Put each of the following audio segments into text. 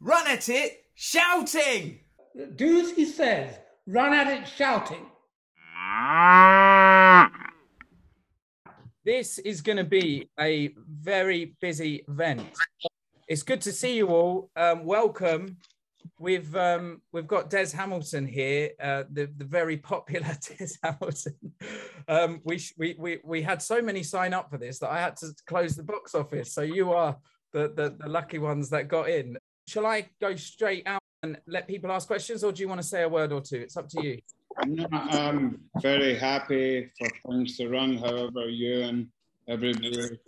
run at it shouting. Do as he says, run at it shouting. This is going to be a very busy event. It's good to see you all. Um, welcome. We've um, we've got Des Hamilton here, uh, the the very popular Des Hamilton. Um, we, we we we had so many sign up for this that I had to close the box office. So you are the, the the lucky ones that got in. Shall I go straight out and let people ask questions, or do you want to say a word or two? It's up to you. No, I'm very happy for things to run, however, you and everybody,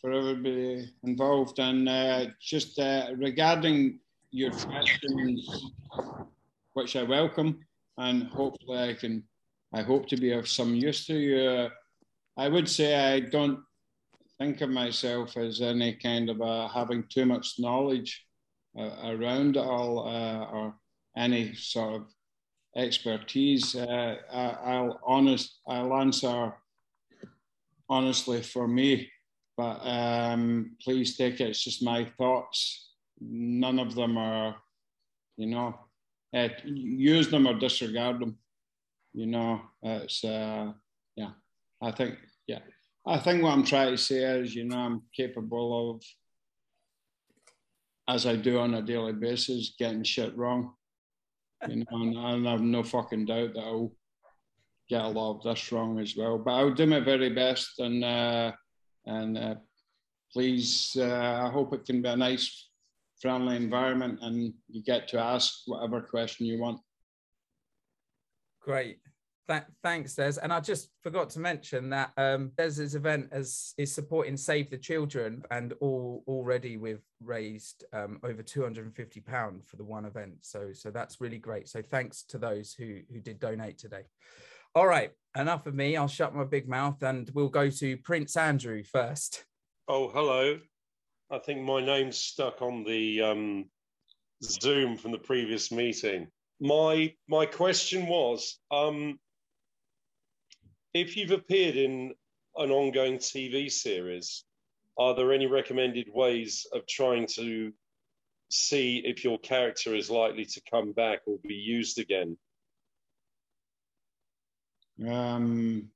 for everybody involved. And uh, just uh, regarding your questions, which I welcome, and hopefully I can, I hope to be of some use to you. I would say I don't think of myself as any kind of a, having too much knowledge around it all uh, or any sort of expertise. Uh, I, will honest, I'll answer honestly for me, but um, please take it. It's just my thoughts. None of them are, you know, uh, use them or disregard them. You know, it's uh, yeah. I think yeah. I think what I'm trying to say is, you know, I'm capable of, as I do on a daily basis, getting shit wrong you know, and, and I've no fucking doubt that I'll get a lot of this wrong as well. But I'll do my very best, and uh, and uh, please, uh, I hope it can be a nice, friendly environment, and you get to ask whatever question you want. Great. Th- thanks, Des. And I just forgot to mention that um, Des's event is, is supporting Save the Children, and all already we've raised um, over two hundred and fifty pound for the one event. So so that's really great. So thanks to those who who did donate today. All right, enough of me. I'll shut my big mouth, and we'll go to Prince Andrew first. Oh, hello. I think my name's stuck on the um, Zoom from the previous meeting. My my question was. Um, if you've appeared in an ongoing TV series, are there any recommended ways of trying to see if your character is likely to come back or be used again? Um,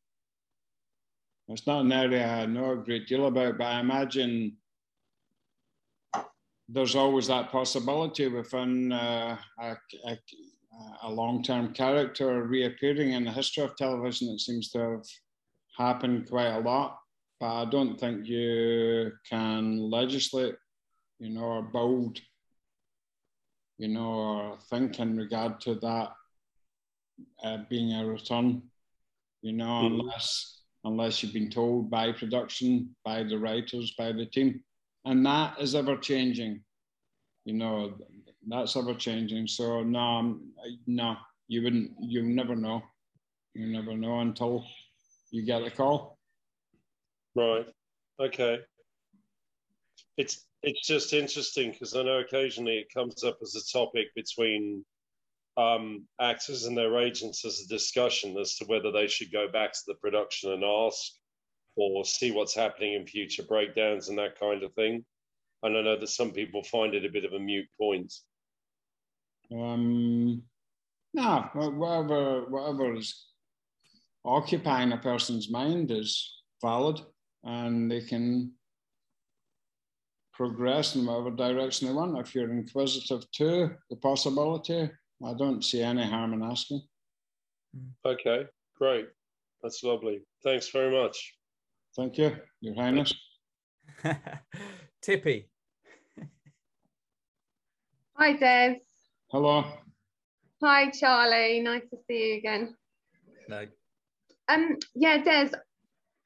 it's not an area I know a great deal about, but I imagine there's always that possibility within uh, a, a, a long-term character reappearing in the history of television. It seems to have happened quite a lot, but I don't think you can legislate, you know, or build, you know, or think in regard to that uh, being a return, you know, mm-hmm. unless unless you've been told by production, by the writers, by the team, and that is ever changing. You know, that's ever changing. So no, no, you wouldn't. You never know. You never know until you get a call. Right. Okay. It's it's just interesting because I know occasionally it comes up as a topic between um, actors and their agents as a discussion as to whether they should go back to the production and ask or see what's happening in future breakdowns and that kind of thing. And I know that some people find it a bit of a mute point. Um, no, whatever, whatever is occupying a person's mind is valid and they can progress in whatever direction they want. If you're inquisitive to the possibility, I don't see any harm in asking. Okay, great. That's lovely. Thanks very much. Thank you, Your Highness. Tippy. Hi, Des. Hello. Hi, Charlie. Nice to see you again. No. Um, yeah, Des,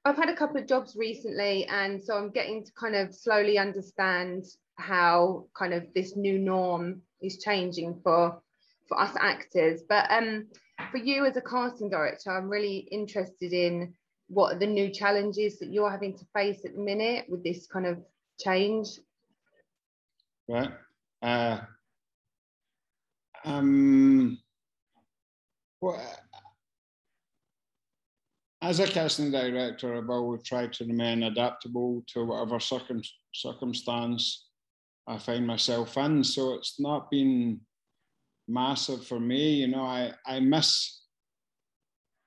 I've had a couple of jobs recently, and so I'm getting to kind of slowly understand how kind of this new norm is changing for for us actors. But um, for you as a casting director, I'm really interested in what are the new challenges that you're having to face at the minute with this kind of change. Right. Uh, um, well, as a casting director, I've always tried to remain adaptable to whatever circum- circumstance I find myself in. So it's not been massive for me. You know, I, I miss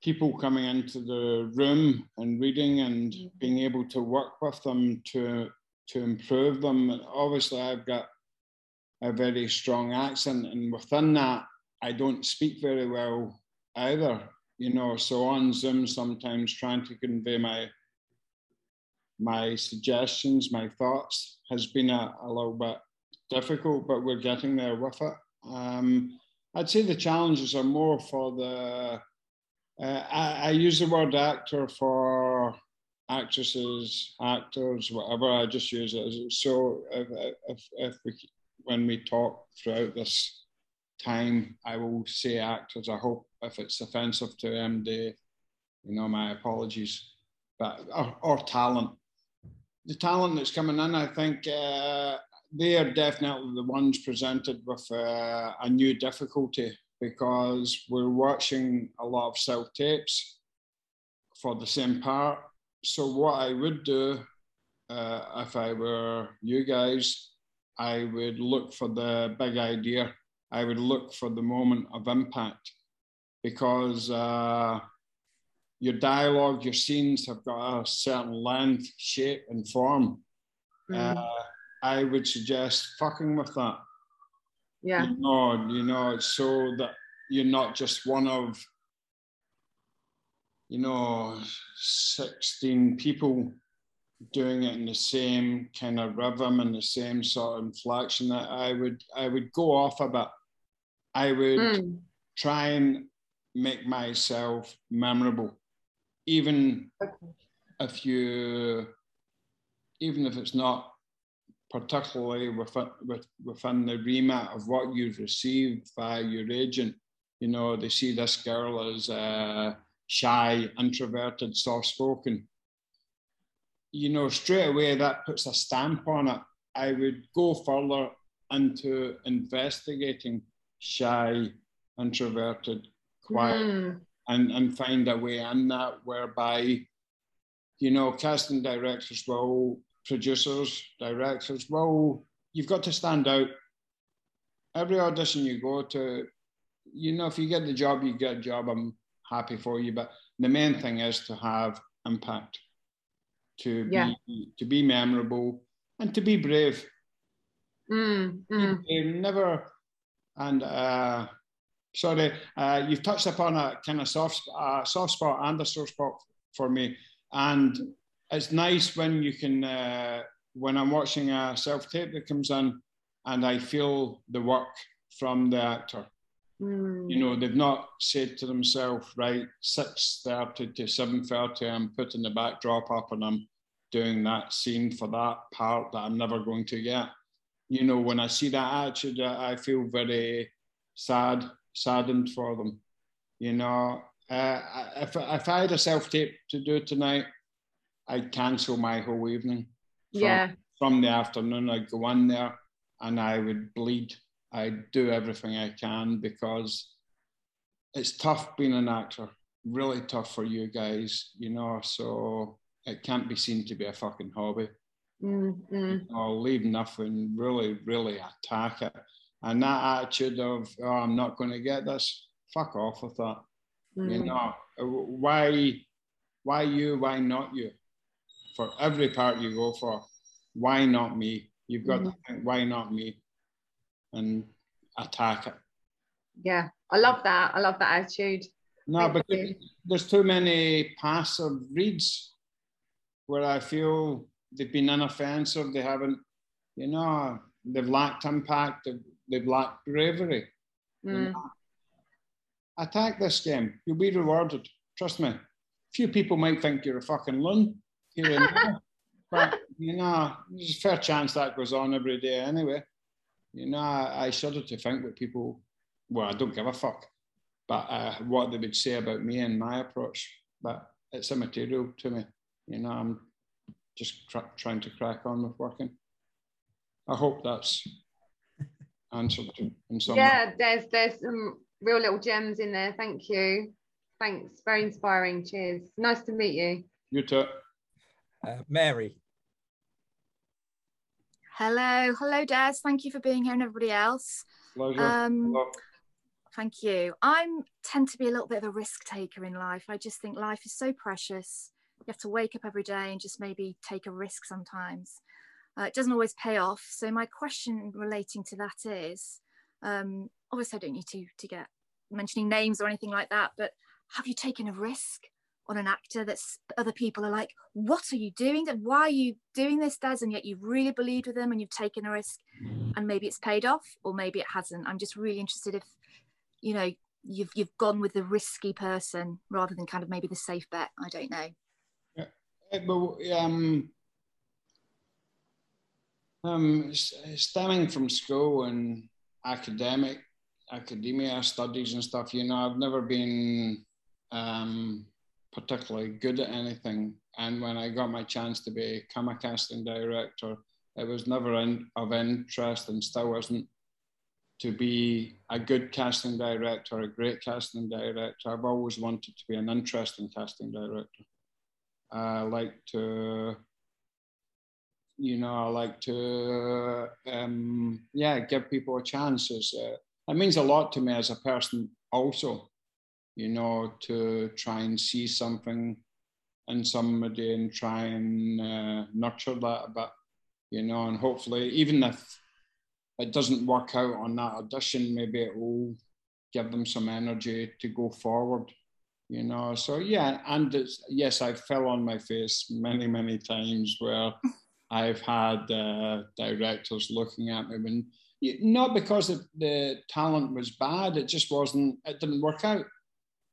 people coming into the room and reading and being able to work with them to to improve them. And obviously, I've got a very strong accent, and within that, I don't speak very well either. You know, so on Zoom, sometimes trying to convey my my suggestions, my thoughts has been a, a little bit difficult, but we're getting there with it. Um, I'd say the challenges are more for the. Uh, I, I, use the word actor for actresses, actors, whatever. I just use it. As, so if, if, if we, when we talk throughout this time, I will say actors. I hope if it's offensive to MD, you know, my apologies. But or, or talent. The talent that's coming in, I think, uh, they are definitely the ones presented with uh, a new difficulty because we're watching a lot of self tapes for the same part. So, what I would do uh, if I were you guys, I would look for the big idea. I would look for the moment of impact because uh, your dialogue, your scenes have got a certain length, shape, and form. Mm. Uh, I would suggest fucking with that. Yeah. You know, you know, so that you're not just one of, you know, 16 people doing it in the same kind of rhythm and the same sort of inflection that I would I would go off a bit. I would mm. try and make myself memorable. Even okay. if you even if it's not particularly within, within the remit of what you've received by your agent. You know, they see this girl as uh, shy, introverted, soft spoken. You know, straight away that puts a stamp on it. I would go further into investigating shy, introverted, quiet, mm. and, and find a way in that whereby, you know, casting directors will producers, directors, well, you've got to stand out. Every audition you go to, you know, if you get the job, you get a job. I'm happy for you. But the main thing is to have impact, to yeah. be to be memorable, and to be brave. Mm, mm. Brave, never. And uh, sorry, uh, you've touched upon a kind of soft uh, soft spot and a sore spot for me. And it's nice when you can uh, when I'm watching a self tape that comes in and I feel the work from the actor. Mm. You know, they've not said to themselves, right, six thirty to seven thirty, I'm putting the backdrop up and I'm doing that scene for that part that I'm never going to get. You know, when I see that attitude, I feel very sad, saddened for them. You know, uh, if if I had a self tape to do tonight, I'd cancel my whole evening. From, yeah. From the afternoon, I'd go in there and I would bleed. I'd do everything I can because it's tough being an actor. Really tough for you guys, you know. So it can't be seen to be a fucking hobby. Mm-hmm. Or leave nothing, really, really attack it. And that attitude of, oh, I'm not going to get this, fuck off with that. Mm. You know, why, why you, why not you? for every part you go for. Why not me? You've got mm-hmm. to think, why not me? And attack it. Yeah, I love that. I love that attitude. No, Thank but you. there's too many passive reads where I feel they've been inoffensive. They haven't, you know, they've lacked impact. They've, they've lacked bravery. Mm. You know? Attack this game. You'll be rewarded. Trust me. Few people might think you're a fucking loon here and there. but you know, there's a fair chance that goes on every day anyway. You know, I, I shudder to think what people. Well, I don't give a fuck, but uh, what they would say about me and my approach. But it's immaterial to me. You know, I'm just trying to crack on with working. I hope that's answered in some. Yeah, there's there's some real little gems in there. Thank you. Thanks. Very inspiring. Cheers. Nice to meet you. You too. Uh, Mary. Hello, hello, Des. Thank you for being here and everybody else. Pleasure. Um, thank you. I'm tend to be a little bit of a risk taker in life. I just think life is so precious. You have to wake up every day and just maybe take a risk sometimes. Uh, it doesn't always pay off. So my question relating to that is, um, obviously I don't need to to get mentioning names or anything like that, but have you taken a risk on an actor that other people are like, what are you doing? Why are you doing this, Des? And yet you've really believed with them and you've taken a risk and maybe it's paid off or maybe it hasn't. I'm just really interested if, you know, you've you've gone with the risky person rather than kind of maybe the safe bet. I don't know. Yeah, but um, um, stemming from school and academic academia studies and stuff, you know, I've never been um, particularly good at anything. And when I got my chance to become a casting director, it was never in, of interest and still wasn't to be a good casting director, a great casting director. I've always wanted to be an interesting casting director. I like to, you know, I like to, um, yeah, give people a chance. Uh, it means a lot to me as a person also you know, to try and see something in somebody and try and uh, nurture that a bit, you know, and hopefully, even if it doesn't work out on that audition, maybe it will give them some energy to go forward, you know. So, yeah, and yes, I fell on my face many, many times where I've had uh, directors looking at me when not because the talent was bad, it just wasn't, it didn't work out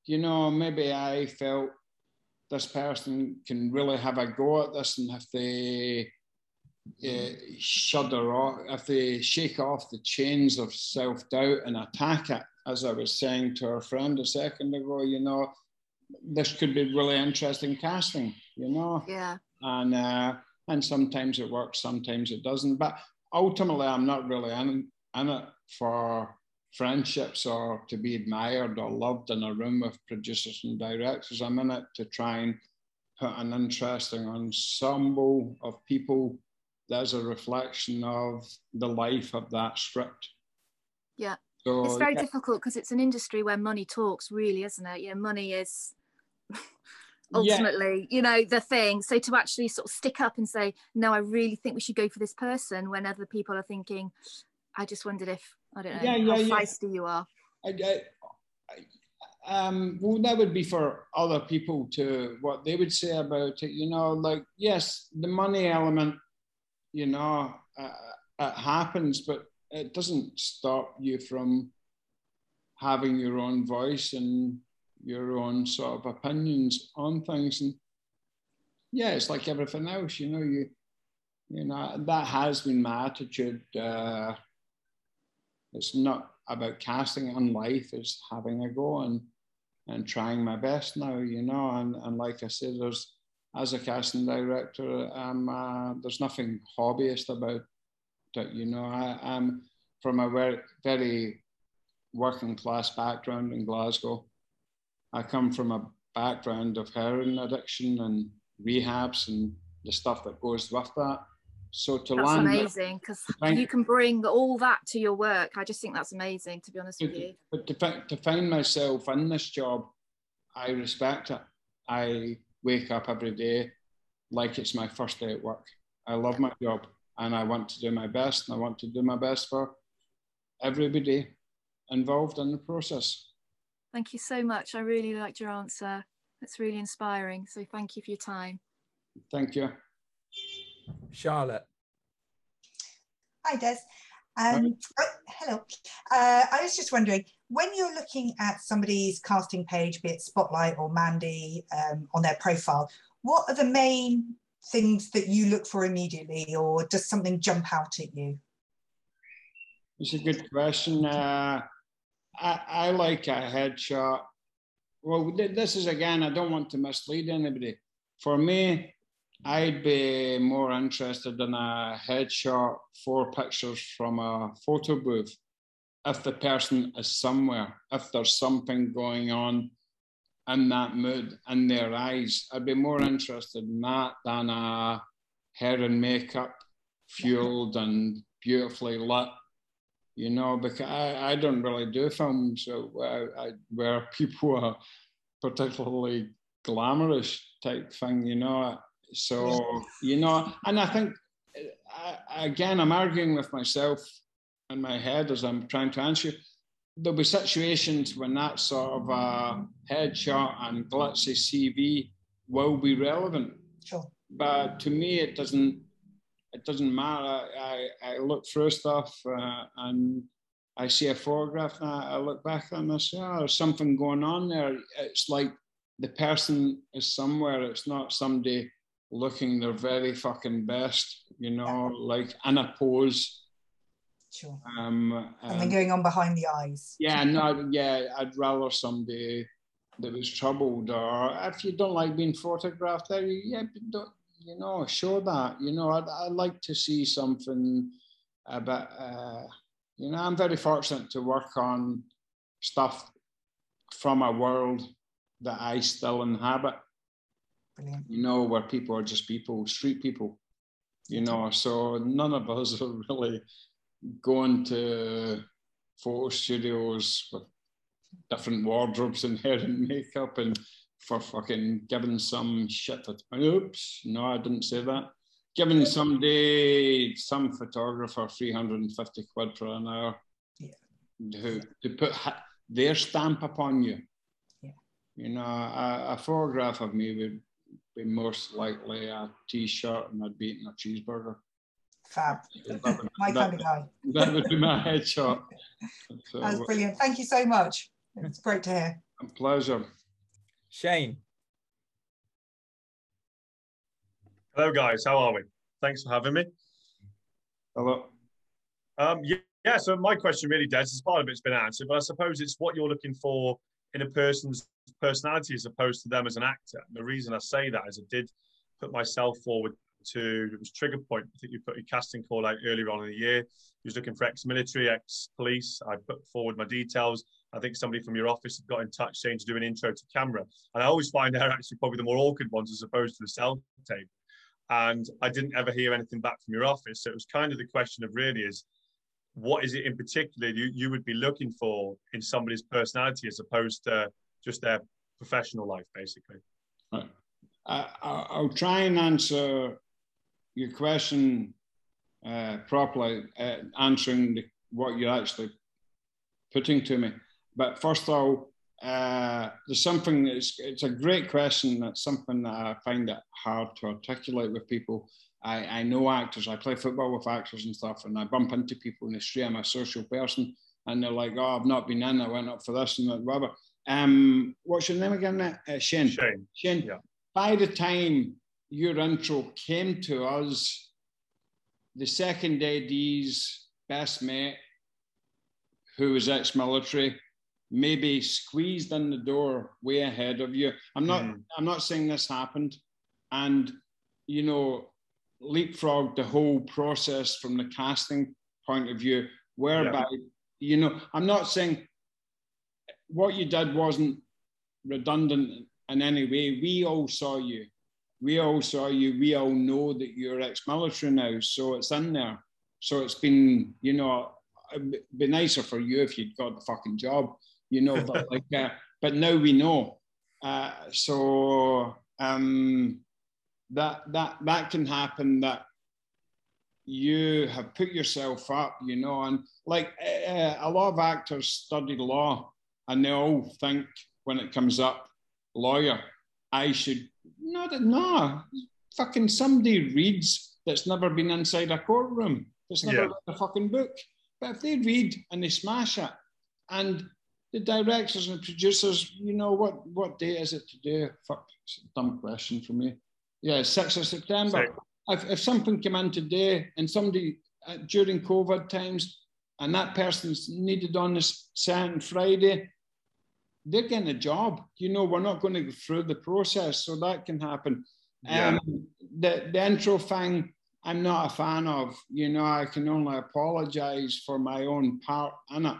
you know, maybe I felt this person can really have a go at this, and if they uh, shudder off, if they shake off the chains of self doubt and attack it, as I was saying to our friend a second ago, you know, this could be really interesting casting, you know. Yeah. And uh, and sometimes it works, sometimes it doesn't. But ultimately, I'm not really in, in it for friendships or to be admired or loved in a room with producers and directors. I'm in it to try and put an interesting ensemble of people that's a reflection of the life of that script. Yeah. So, it's very yeah. difficult because it's an industry where money talks, really, isn't it? Yeah, money is ultimately, yeah. you know, the thing. So to actually sort of stick up and say, no, I really think we should go for this person when other people are thinking, I just wondered if I don't know yeah, yeah, how yeah. feisty you are. I, I, I, um, well, that would be for other people to what they would say about it. You know, like yes, the money element, you know, uh, it happens, but it doesn't stop you from having your own voice and your own sort of opinions on things. And yeah, it's like everything else. You know, you you know that has been my attitude. Uh, it's not about casting on life, it's having a go and and trying my best now, you know. And, and like I said, there's as a casting director, um, uh, there's nothing hobbyist about it, you know. I, am from a very, very working class background in Glasgow. I come from a background of heroin addiction and rehabs and the stuff that goes with that. So to that's land amazing because you can bring all that to your work. I just think that's amazing, to be honest to, with you. But to, to find myself in this job, I respect it. I wake up every day like it's my first day at work. I love my job and I want to do my best and I want to do my best for everybody involved in the process. Thank you so much. I really liked your answer. It's really inspiring. So thank you for your time. Thank you. Charlotte. Hi, Des. Um, oh, hello. Uh, I was just wondering, when you're looking at somebody's casting page, be it Spotlight or Mandy, um, on their profile, what are the main things that you look for immediately, or does something jump out at you? It's a good question. Uh, I, I like a headshot. Well, this is again, I don't want to mislead anybody. For me, I'd be more interested in a headshot, four pictures from a photo booth. If the person is somewhere, if there's something going on in that mood in their eyes, I'd be more interested in that than a hair and makeup fueled and beautifully lit. You know, because I, I don't really do films where, people are particularly glamorous type thing, you know. So, you know, and I think, I, again, I'm arguing with myself in my head as I'm trying to answer. There'll be situations when that sort of a headshot and glitzy CV will be relevant. Sure. But to me, it doesn't. It doesn't matter. I, I look through stuff uh, and I see a photograph and I, I look back and I say, oh, there's something going on there. It's like the person is somewhere. It's not somebody looking their very fucking best, you know, like in a pose. Sure. Um, Something um, going on behind the eyes. yeah, no, yeah, I'd rather somebody that was troubled, or if you don't like being photographed, there, yeah, but don't, you know, show that. You know, I'd, I'd like to see something about. Uh, you know, I'm very fortunate to work on stuff from a world that I still inhabit. Brilliant. You know, where people are just people, street people. You know, so none of us are really going to photo studios with different wardrobes and hair and makeup and for fucking giving some shit. That, oops, no, I didn't say that. Giving somebody, some photographer, 350 quid for an hour Yeah. who, to put ha- their stamp upon you. Yeah. You know, a, a photograph of me would be most likely a t-shirt and I'd be eating a cheeseburger. Fab. That would, My that- kind of guy. that would be my headshot. So, That's brilliant. Thank you so much. It's great to hear. a pleasure. Shane. Hello, guys. How are we? Thanks for having me. Hello. Um, yeah, yeah, so my question really, Des, is part of it's been answered, but I suppose it's what you're looking for in a person's personality as opposed to them as an actor. And the reason I say that is I did put myself forward to, it was Trigger Point. I think you put your casting call out earlier on in the year. He was looking for ex-military, ex-police. I put forward my details. I think somebody from your office had got in touch saying to do an intro to camera. And I always find they're actually probably the more awkward ones as opposed to the self-tape. And I didn't ever hear anything back from your office. So it was kind of the question of really is, what is it in particular you, you would be looking for in somebody's personality as opposed to just their professional life, basically? I, I- I'll try and answer your question uh, properly, uh, answering the, what you're actually putting to me. But first of all, uh, there's something that's it's a great question. That's something that I find it hard to articulate with people. I, I know actors. I play football with actors and stuff, and I bump into people in the street. I'm a social person, and they're like, "Oh, I've not been in. I went up for this and that, whatever." Um, what's your name again? Uh, Shane. Shane. Shane. Yeah. By the time your intro came to us, the second AD's best mate, who was ex-military, maybe squeezed in the door way ahead of you. I'm not. Mm. I'm not saying this happened, and you know, leapfrogged the whole process from the casting point of view, whereby you know, I'm not saying what you did wasn't redundant in any way. We all saw you. We all saw you. We all know that you're ex-military now, so it's in there. So it's been, you know, it'd be nicer for you if you'd got the fucking job, you know. But like, uh, but now we know. Uh, so um, that that that can happen. That you have put yourself up, you know, and like uh, a lot of actors study law, and they all think when it comes up, lawyer, I should not no, fucking somebody reads that's never been inside a courtroom, that's never Yeah. read a fucking book. But if they read and they smash it, and the directors and producers, you know what what day is it today? Fuck, it's a dumb question for me. Yeah, sixth of September. Six. If, if something came in today and somebody uh, during COVID times and that person's needed on this certain Friday, they're getting a job. You know, we're not going to go through the process, so that can happen. Yeah. Um, the, the intro thing, I'm not a fan of. You know, I can only apologize for my own part in it.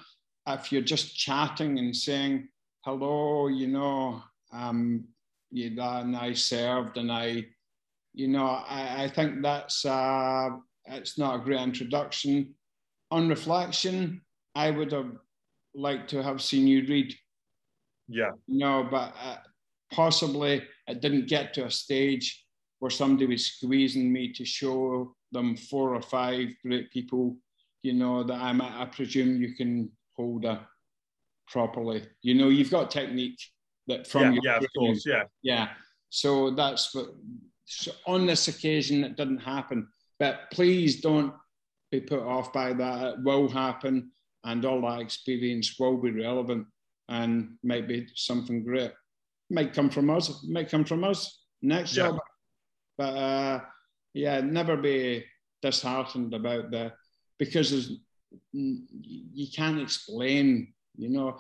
If you're just chatting and saying, hello, you know, um, you, and I served and I, you know, I, I think that's, uh, it's not a great introduction. On reflection, I would have liked to have seen you read. Yeah. No, but uh, possibly it didn't get to a stage where somebody was squeezing me to show them four or five great people, you know, that I'm, I presume you can hold a properly. You know, you've got technique that from yeah, your yeah, of course, yeah, yeah. So that's what. So on this occasion, it didn't happen. But please don't be put off by that. It will happen, and all that experience will be relevant and might be something great. Might come from us. Might come from us next Yeah. job. But uh, yeah, never be disheartened about that because there's you can't explain. You know,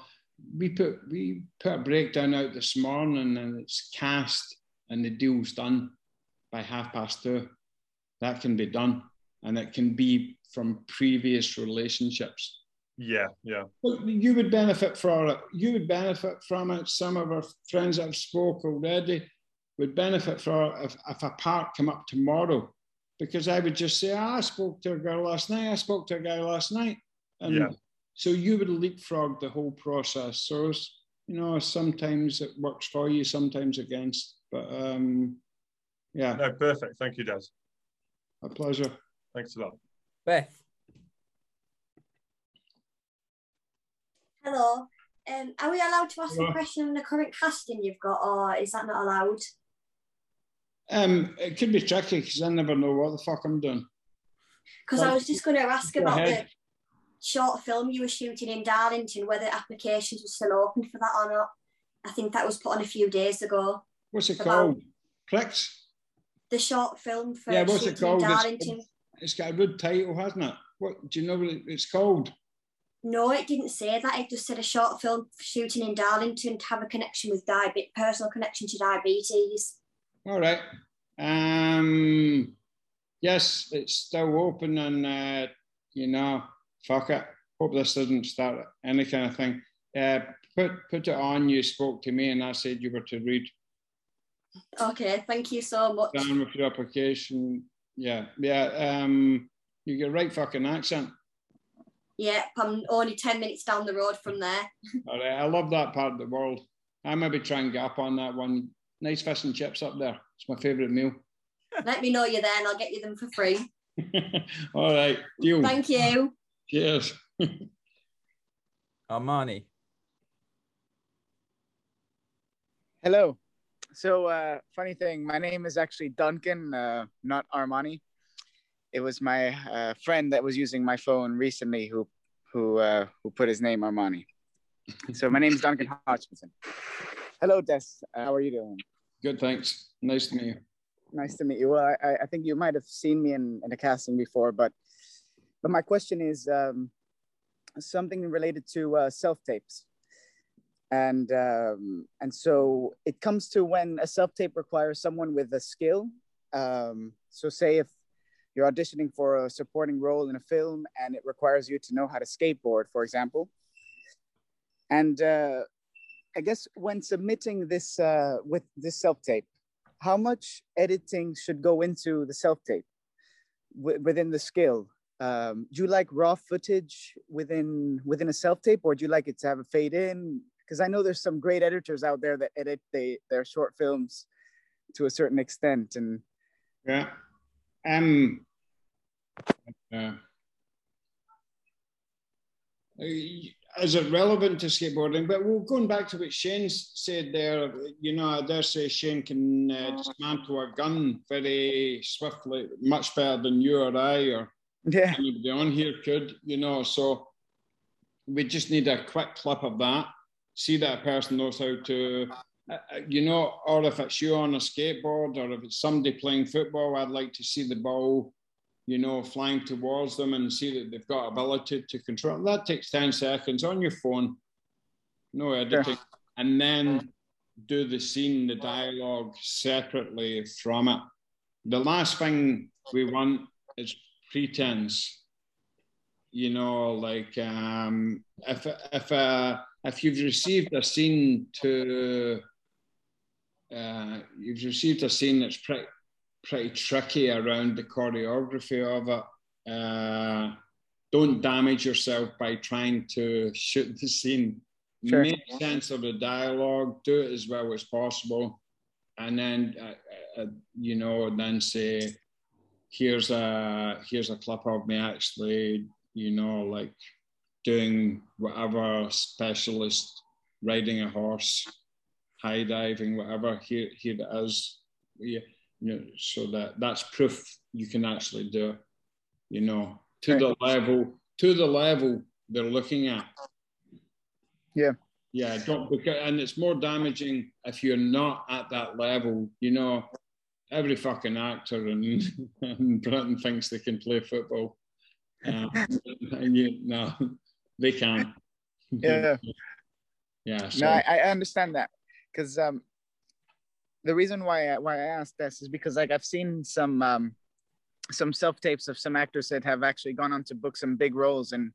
we put we put a breakdown out this morning and it's cast and the deal's done by half past two. That can be done, and it can be from previous relationships. yeah, yeah, Well, you would benefit from it. You would benefit from it. Some of our friends that have spoke already would benefit from it if, if a part come up tomorrow. Because I would just say, "Ah, I spoke to a girl last night, I spoke to a guy last night. And Yeah. So you would leapfrog the whole process. So, it's, you know, sometimes it works for you, sometimes against. But um, yeah, No, perfect. Thank you, Des. a pleasure. Thanks a lot. Beth. Hello. Um, are we allowed to ask Hello. a question on the current casting you've got, or is that not allowed? Um, it could be tricky because I never know what the fuck I'm doing. Because I was just going to ask Go about the ahead. Short film you were shooting in Darlington, whether applications were still open for that or not. I think that was put on a few days ago. What's it called? Pricks? The short film for Yeah, what's it called? It's- Darlington. It's got a good title, hasn't it? What do you know what it's called? No, it didn't say that. It just said a short film shooting in Darlington to have a connection with diabetes, personal connection to diabetes. All right. Um, yes, it's still open, and uh, you know, fuck it. Hope this doesn't start any kind of thing. Uh, put put it on. You spoke to me, and I said you were to read Okay, thank you so much. down with your application. Yeah, yeah. Um, you get right fucking accent. Yeah, I'm only 10 minutes down the road from there. All right, I love that part of the world. I maybe try and get up on that one. Nice fish and chips up there. It's my favourite meal. Let me know you're there and I'll get you them for free. All right, deal. Thank you. Cheers. Armani. Hello. So, uh, funny thing, my name is actually Duncan, uh, not Armani. It was my uh, friend that was using my phone recently who who uh, who put his name Armani. So my name is Duncan Hodgkinson. Hello, Des. How are you doing? Good, thanks. Nice to meet you. Nice to meet you. Well, I, I think you might have seen me in, in a casting before, but but my question is um, something related to uh, self tapes, and um, and so it comes to when a self tape requires someone with a skill. Um, so say if you're auditioning for a supporting role in a film and it requires you to know how to skateboard, for example, and uh, I guess when submitting this uh, with this self tape, how much editing should go into the self tape within the skill? Um, do you like raw footage within within a self tape, or do you like it to have a fade in? Because I know there's some great editors out there that edit they, their short films to a certain extent, and Yeah. Um. Uh, is it relevant to skateboarding? But well, going back to what Shane said there, you know, I dare say Shane can uh, dismantle a gun very swiftly, much better than you or I or yeah, anybody on here could, you know. So we just need a quick clip of that. See that person knows how to, uh, uh, you know, or if it's you on a skateboard or if it's somebody playing football, I'd like to see the ball, you know, flying towards them and see that they've got ability to control. That takes 10 seconds on your phone, no editing, and then do the scene, the dialogue separately from it. The last thing we want is pretense. You know, like um, if if uh, if you've received a scene to uh, you've received a scene that's pretty pretty tricky around the choreography of it. Uh, don't damage yourself by trying to shoot the scene. Sure. Make sense of the dialogue, do it as well as possible, and then uh, uh, you know, then say, "Here's a here's a clip of me actually, you know, like doing whatever specialist riding a horse, high diving, whatever. Here here it is, yeah, you know, so that that's proof you can actually do it. You know, to the level to the level they're looking at. Yeah. Yeah, don't because and it's more damaging if you're not at that level. You know, every fucking actor in, in Britain thinks they can play football. Um, and you no, they can't. Yeah. Yeah. So, No, I, I understand that because um, the reason why I, why I asked this is because like I've seen some um, some self tapes of some actors that have actually gone on to book some big roles and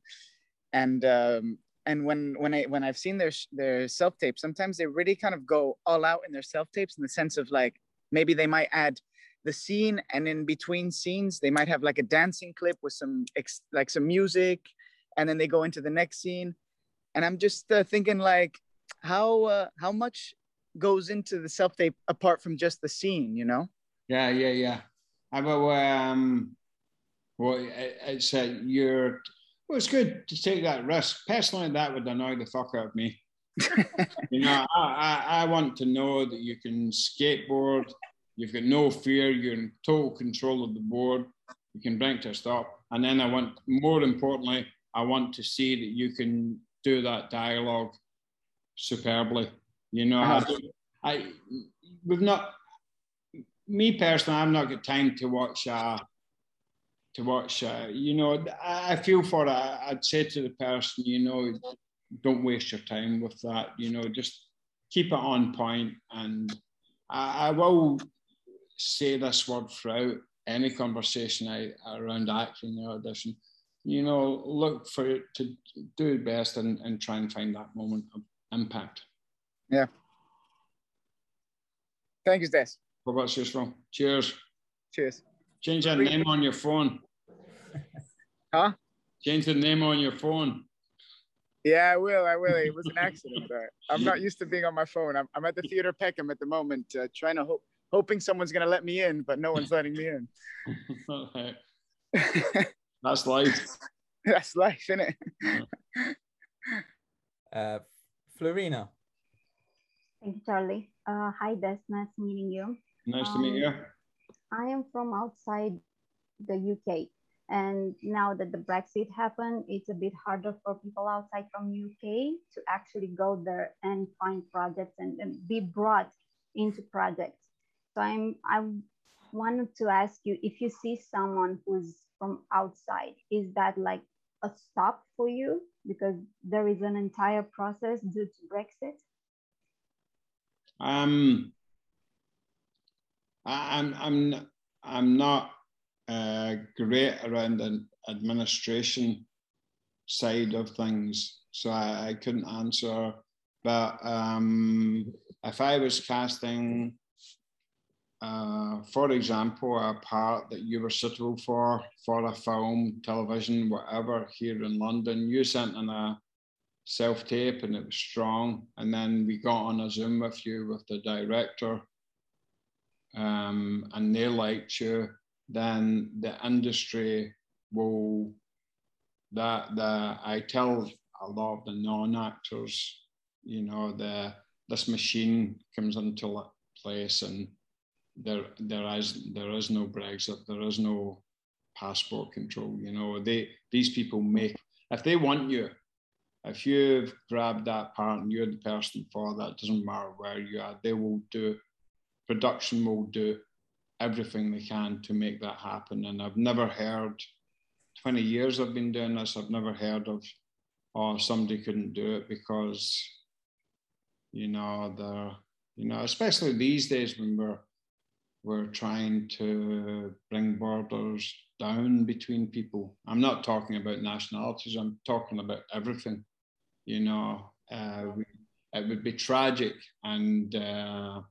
and um, and when when I when I've seen their sh- their self tapes, sometimes they really kind of go all out in their self tapes in the sense of like maybe they might add the scene and in between scenes they might have like a dancing clip with some ex- like some music and then they go into the next scene and i'm just uh, thinking like how uh, how much goes into the self tape apart from just the scene you know Yeah, yeah, yeah. Will. Um, well, it, it's uh, you're. Well, it's good to take that risk. Personally, that would annoy the fuck out of me. You know, I, I, I want to know that you can skateboard. You've got no fear. You're in total control of the board. You can bring to a stop. And then I want, more importantly, I want to see that you can do that dialogue superbly. You know, I, I we've not me personally, I've not got time to watch. Uh, to watch, uh, you know, I, I feel for it. I'd say to the person, you know, don't waste your time with that. You know, just keep it on point. And I, I will say this word throughout any conversation I, around acting or audition. You know, look for it to do your best and, and try and find that moment of impact. yeah thank you des What about yours, from? Cheers. cheers Change that name on your phone. Huh? Change the name on your phone. Yeah, I will. I will. It was an accident. But I'm not used to being on my phone. I'm, I'm at the theater Peckham at the moment, uh, trying to hope, hoping someone's gonna let me in, but no one's letting me in. That's life. That's life, isn't it? Uh, Florina. Thank you, Charlie. Uh, hi, Des. Nice meeting you. Nice to meet Um, you. I am from outside the UK, and now that the Brexit happened, it's a bit harder for people outside from UK to actually go there and find projects and, and be brought into projects. So I'm I wanted to ask you if you see someone who's from outside, is that like a stop for you because there is an entire process due to Brexit? Um, I, I'm I'm I'm not uh, great around the administration side of things, so I, I couldn't answer. But um, if I was casting, uh, for example, a part that you were suitable for for a film, television, whatever here in London, you sent in a self tape and it was strong. And then we got on a Zoom with you with the director, um, and they liked you. Then the industry will that the I tell a lot of the non actors, you know, the this machine comes into place and there there is there is no Brexit, there is no passport control. You know, they these people make if they want you, if you've grabbed that part and you're the person for that, doesn't matter where you are, they will do production will do everything they can to make that happen. And I've never heard 20 years I've been doing this, I've never heard of oh somebody couldn't do it because you know the you know, especially these days when we're we're trying to bring borders down between people. I'm not talking about nationalities, I'm talking about everything. You know, uh, we, it would be tragic, and uh,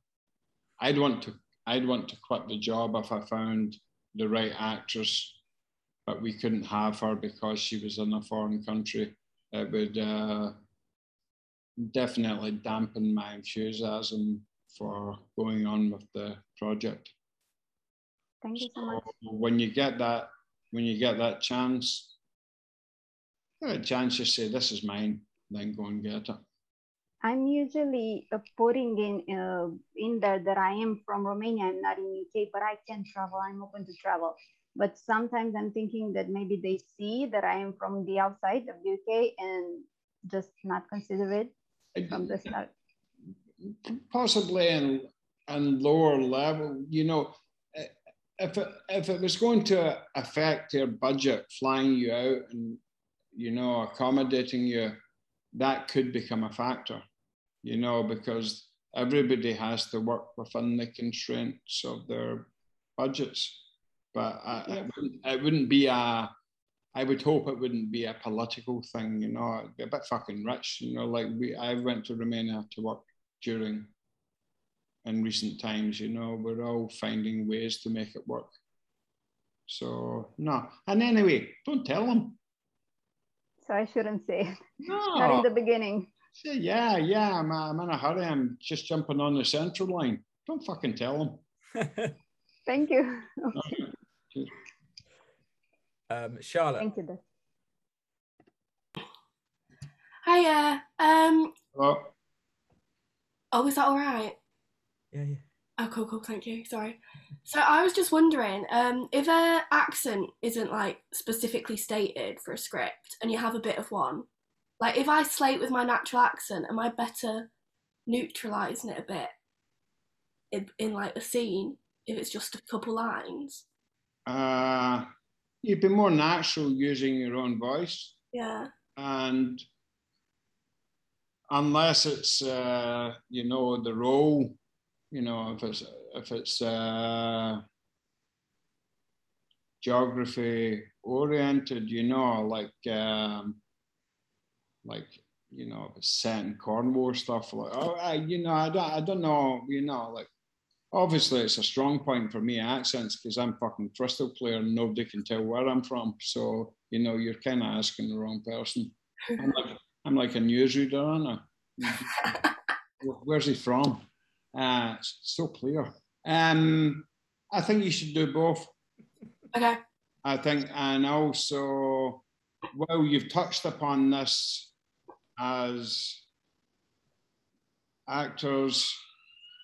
I'd want to I'd want to quit the job if I found the right actress, but we couldn't have her because she was in a foreign country. It would uh, definitely dampen my enthusiasm for going on with the project. Thank you so much. When you get that, when you get that chance, get a chance to say, "This is mine," then go and get it. I'm usually uh, putting in uh, in there that I am from Romania. I'm not in UK, but I can travel. I'm open to travel. But sometimes I'm thinking that maybe they see that I am from the outside of the UK and just not consider it from the start. Possibly in and lower level, you know, if it, if it was going to affect your budget, flying you out and you know accommodating you, that could become a factor you know, because everybody has to work within the constraints of their budgets. But I, yeah. it, wouldn't, it, wouldn't, be a, I would hope it wouldn't be a political thing, you know, It'd be a bit fucking rich, you know, like we, I went to Romania to work during, in recent times, you know, we're all finding ways to make it work. So, no. And anyway, don't tell them. So I shouldn't say. No. Not in the beginning. Say, yeah, yeah, I'm, I'm in a hurry. I'm just jumping on the central line. Don't fucking tell them. Thank you. Um, Charlotte. Thank you. Hiya. Um, Hello. Oh, is that all right? Yeah, yeah. Oh, cool, cool. Thank you. Sorry. So I was just wondering, um, if an accent isn't like specifically stated for a script, and you have a bit of one, like if I slate with my natural accent, am I better neutralizing it a bit in, in like a scene if it's just a couple lines? Uh, you'd be more natural using your own voice. Yeah. And unless it's uh, you know the role, you know if it's if it's uh, geography oriented, you know like. Um, like you know set in Cornwall stuff like oh I, you know I don't I don't know you know like obviously it's a strong point for me accents because I'm fucking crystal clear and nobody can tell where I'm from. So you know you're kind of asking the wrong person. I'm like I'm like a newsreader aren't I? Where's he from? Uh it's so clear. Um I think you should do both. Okay. I think and also well you've touched upon this as actors,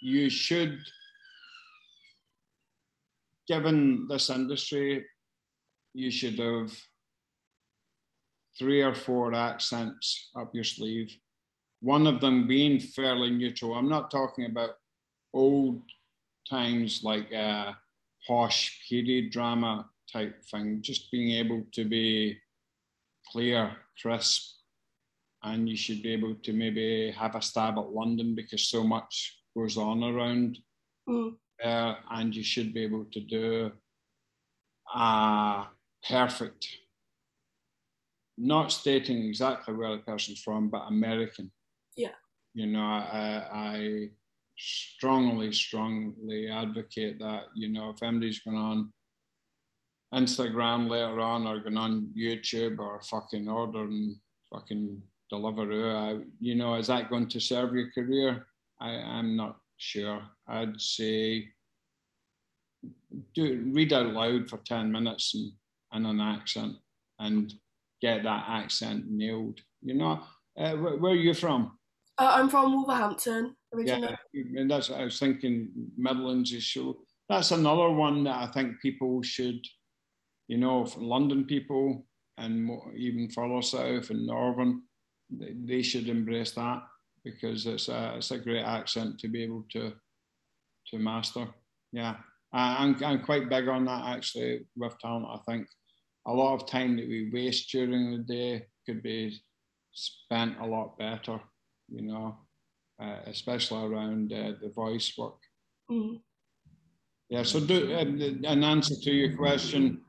you should, given this industry, you should have three or four accents up your sleeve. One of them being fairly neutral. I'm not talking about old times like a posh period drama type thing, just being able to be clear, crisp, and you should be able to maybe have a stab at London because so much goes on around mm. there, and you should be able to do a perfect, not stating exactly where the person's from, but American. Yeah. You know, I, I strongly, strongly advocate that, you know, if anybody's going on Instagram later on or going on YouTube or fucking ordering fucking Deliveroo. I, you know, is that going to serve your career? I, I'm not sure. I'd say do read out loud for 10 minutes and, and an accent and get that accent nailed. You know, uh, where, where, are you from? Uh, I'm from Wolverhampton originally. Yeah, and that's I was thinking Midlands is so. That's another one that I think people should, you know, London people and more, even further south and northern, they should embrace that because it's a, it's a great accent to be able to to master. Yeah, I'm, I'm quite big on that actually with talent. I think a lot of time that we waste during the day could be spent a lot better, you know, uh, especially around uh, the voice work. Mm. Yeah, so do uh, an answer to your question,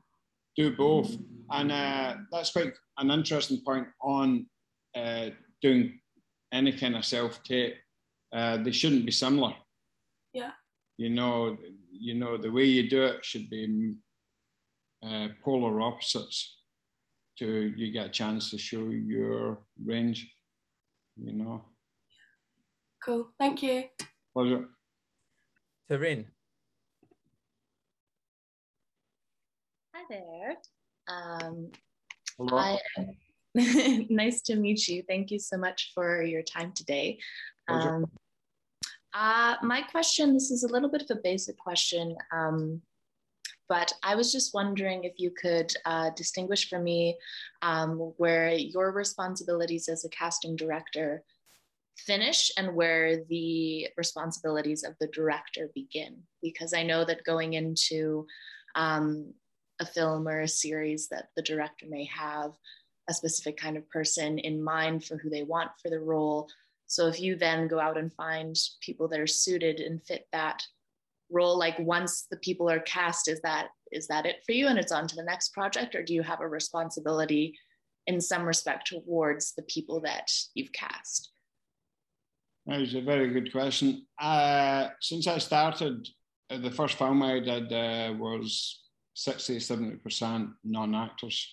do both, and uh, that's quite an interesting point on uh, doing any kind of self tape, uh, they shouldn't be similar. Yeah. you know, you know, the way you do it should be uh, polar opposites to you get a chance to show your range, you know. Cool. Thank you. Pleasure. Taryn. Hi there. Um, Hello. I nice to meet you. Thank you so much for your time today. Um, uh, my question this is a little bit of a basic question, um, but I was just wondering if you could uh, distinguish for me um, where your responsibilities as a casting director finish and where the responsibilities of the director begin. Because I know that going into um, a film or a series that the director may have a specific kind of person in mind for who they want for the role. So if you then go out and find people that are suited and fit that role, like once the people are cast, is that is that it for you and it's on to the next project, or do you have a responsibility in some respect towards the people that you've cast? That is a very good question. Uh, since I started, uh, the first film I did uh, was 60, 70% non actors.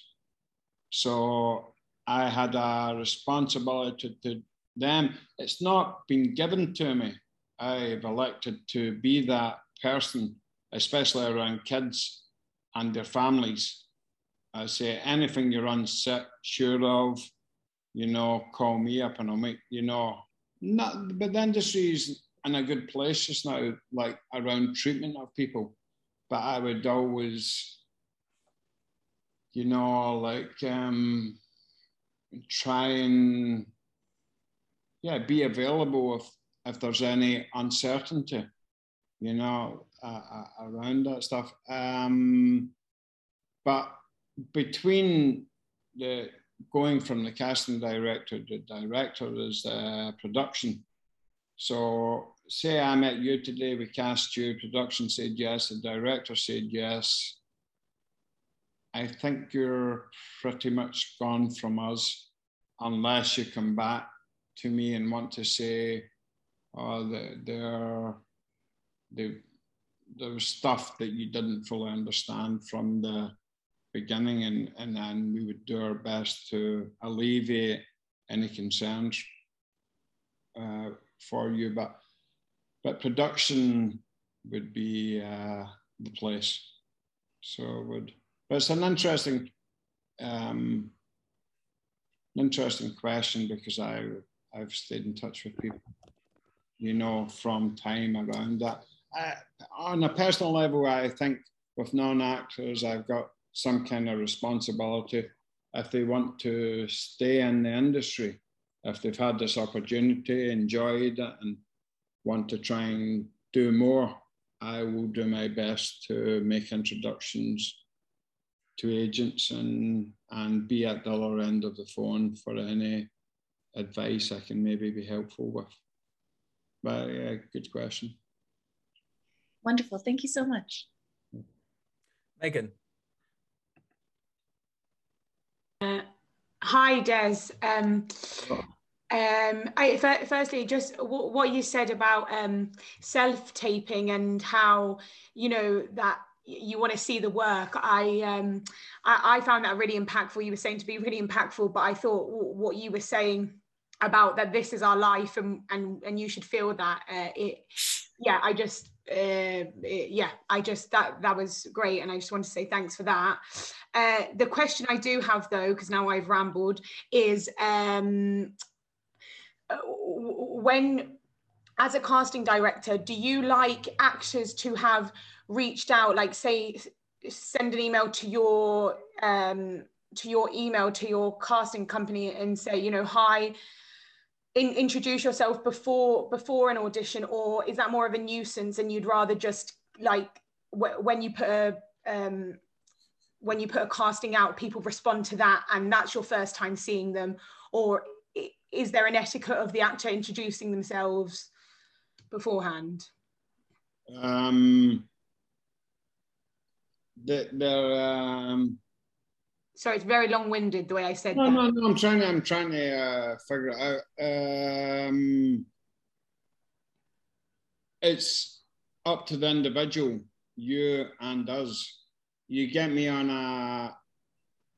So I had a responsibility to them. It's not been given to me. I've elected to be that person, especially around kids and their families. I say anything you're unsure of, you know, call me up and I'll make, you know, not, but the industry is in a good place just now, like around treatment of people. But I would always, you know, like um, try and yeah, be available if if there's any uncertainty, you know, uh, around that stuff. Um, but between the going from the casting director to director is production. So say I met you today, we cast you, production said yes, the director said yes. I think you're pretty much gone from us unless you come back to me and want to say, oh, the, there, the, there was stuff that you didn't fully understand from the beginning, and, and then we would do our best to alleviate any concerns uh, for you. But, but production would be uh, the place. So would, it's an interesting, um, interesting question because I I've stayed in touch with people, you know, from time around that. Uh, on a personal level, I think with non-actors, I've got some kind of responsibility if they want to stay in the industry, if they've had this opportunity, enjoyed it, and want to try and do more, I will do my best to make introductions to agents and and be at the other end of the phone for any advice I can maybe be helpful with. But yeah, good question. Wonderful. Thank you so much. Megan. Uh, hi, Des. Um, um, I, firstly, just w- what you said about um, self-taping and how you know that you want to see the work. I, um, I, I found that really impactful. You were saying to be really impactful, but I thought what you were saying about that this is our life and and and you should feel that uh, it yeah i just uh, it, yeah i just that that was great and i just want to say thanks for that uh, the question i do have though because now i've rambled is um when as a casting director do you like actors to have reached out like say send an email to your um to your email to your casting company and say you know hi in, introduce yourself before before an audition or is that more of a nuisance and you'd rather just like when you put a um, when you put a casting out people respond to that and that's your first time seeing them? Or is there an etiquette of the actor introducing themselves beforehand? Um there um sorry, it's very long-winded the way I said no, that. No, no, I'm trying to, I'm trying to uh, figure it out. Um, it's up to the individual, you and us. You get me on a,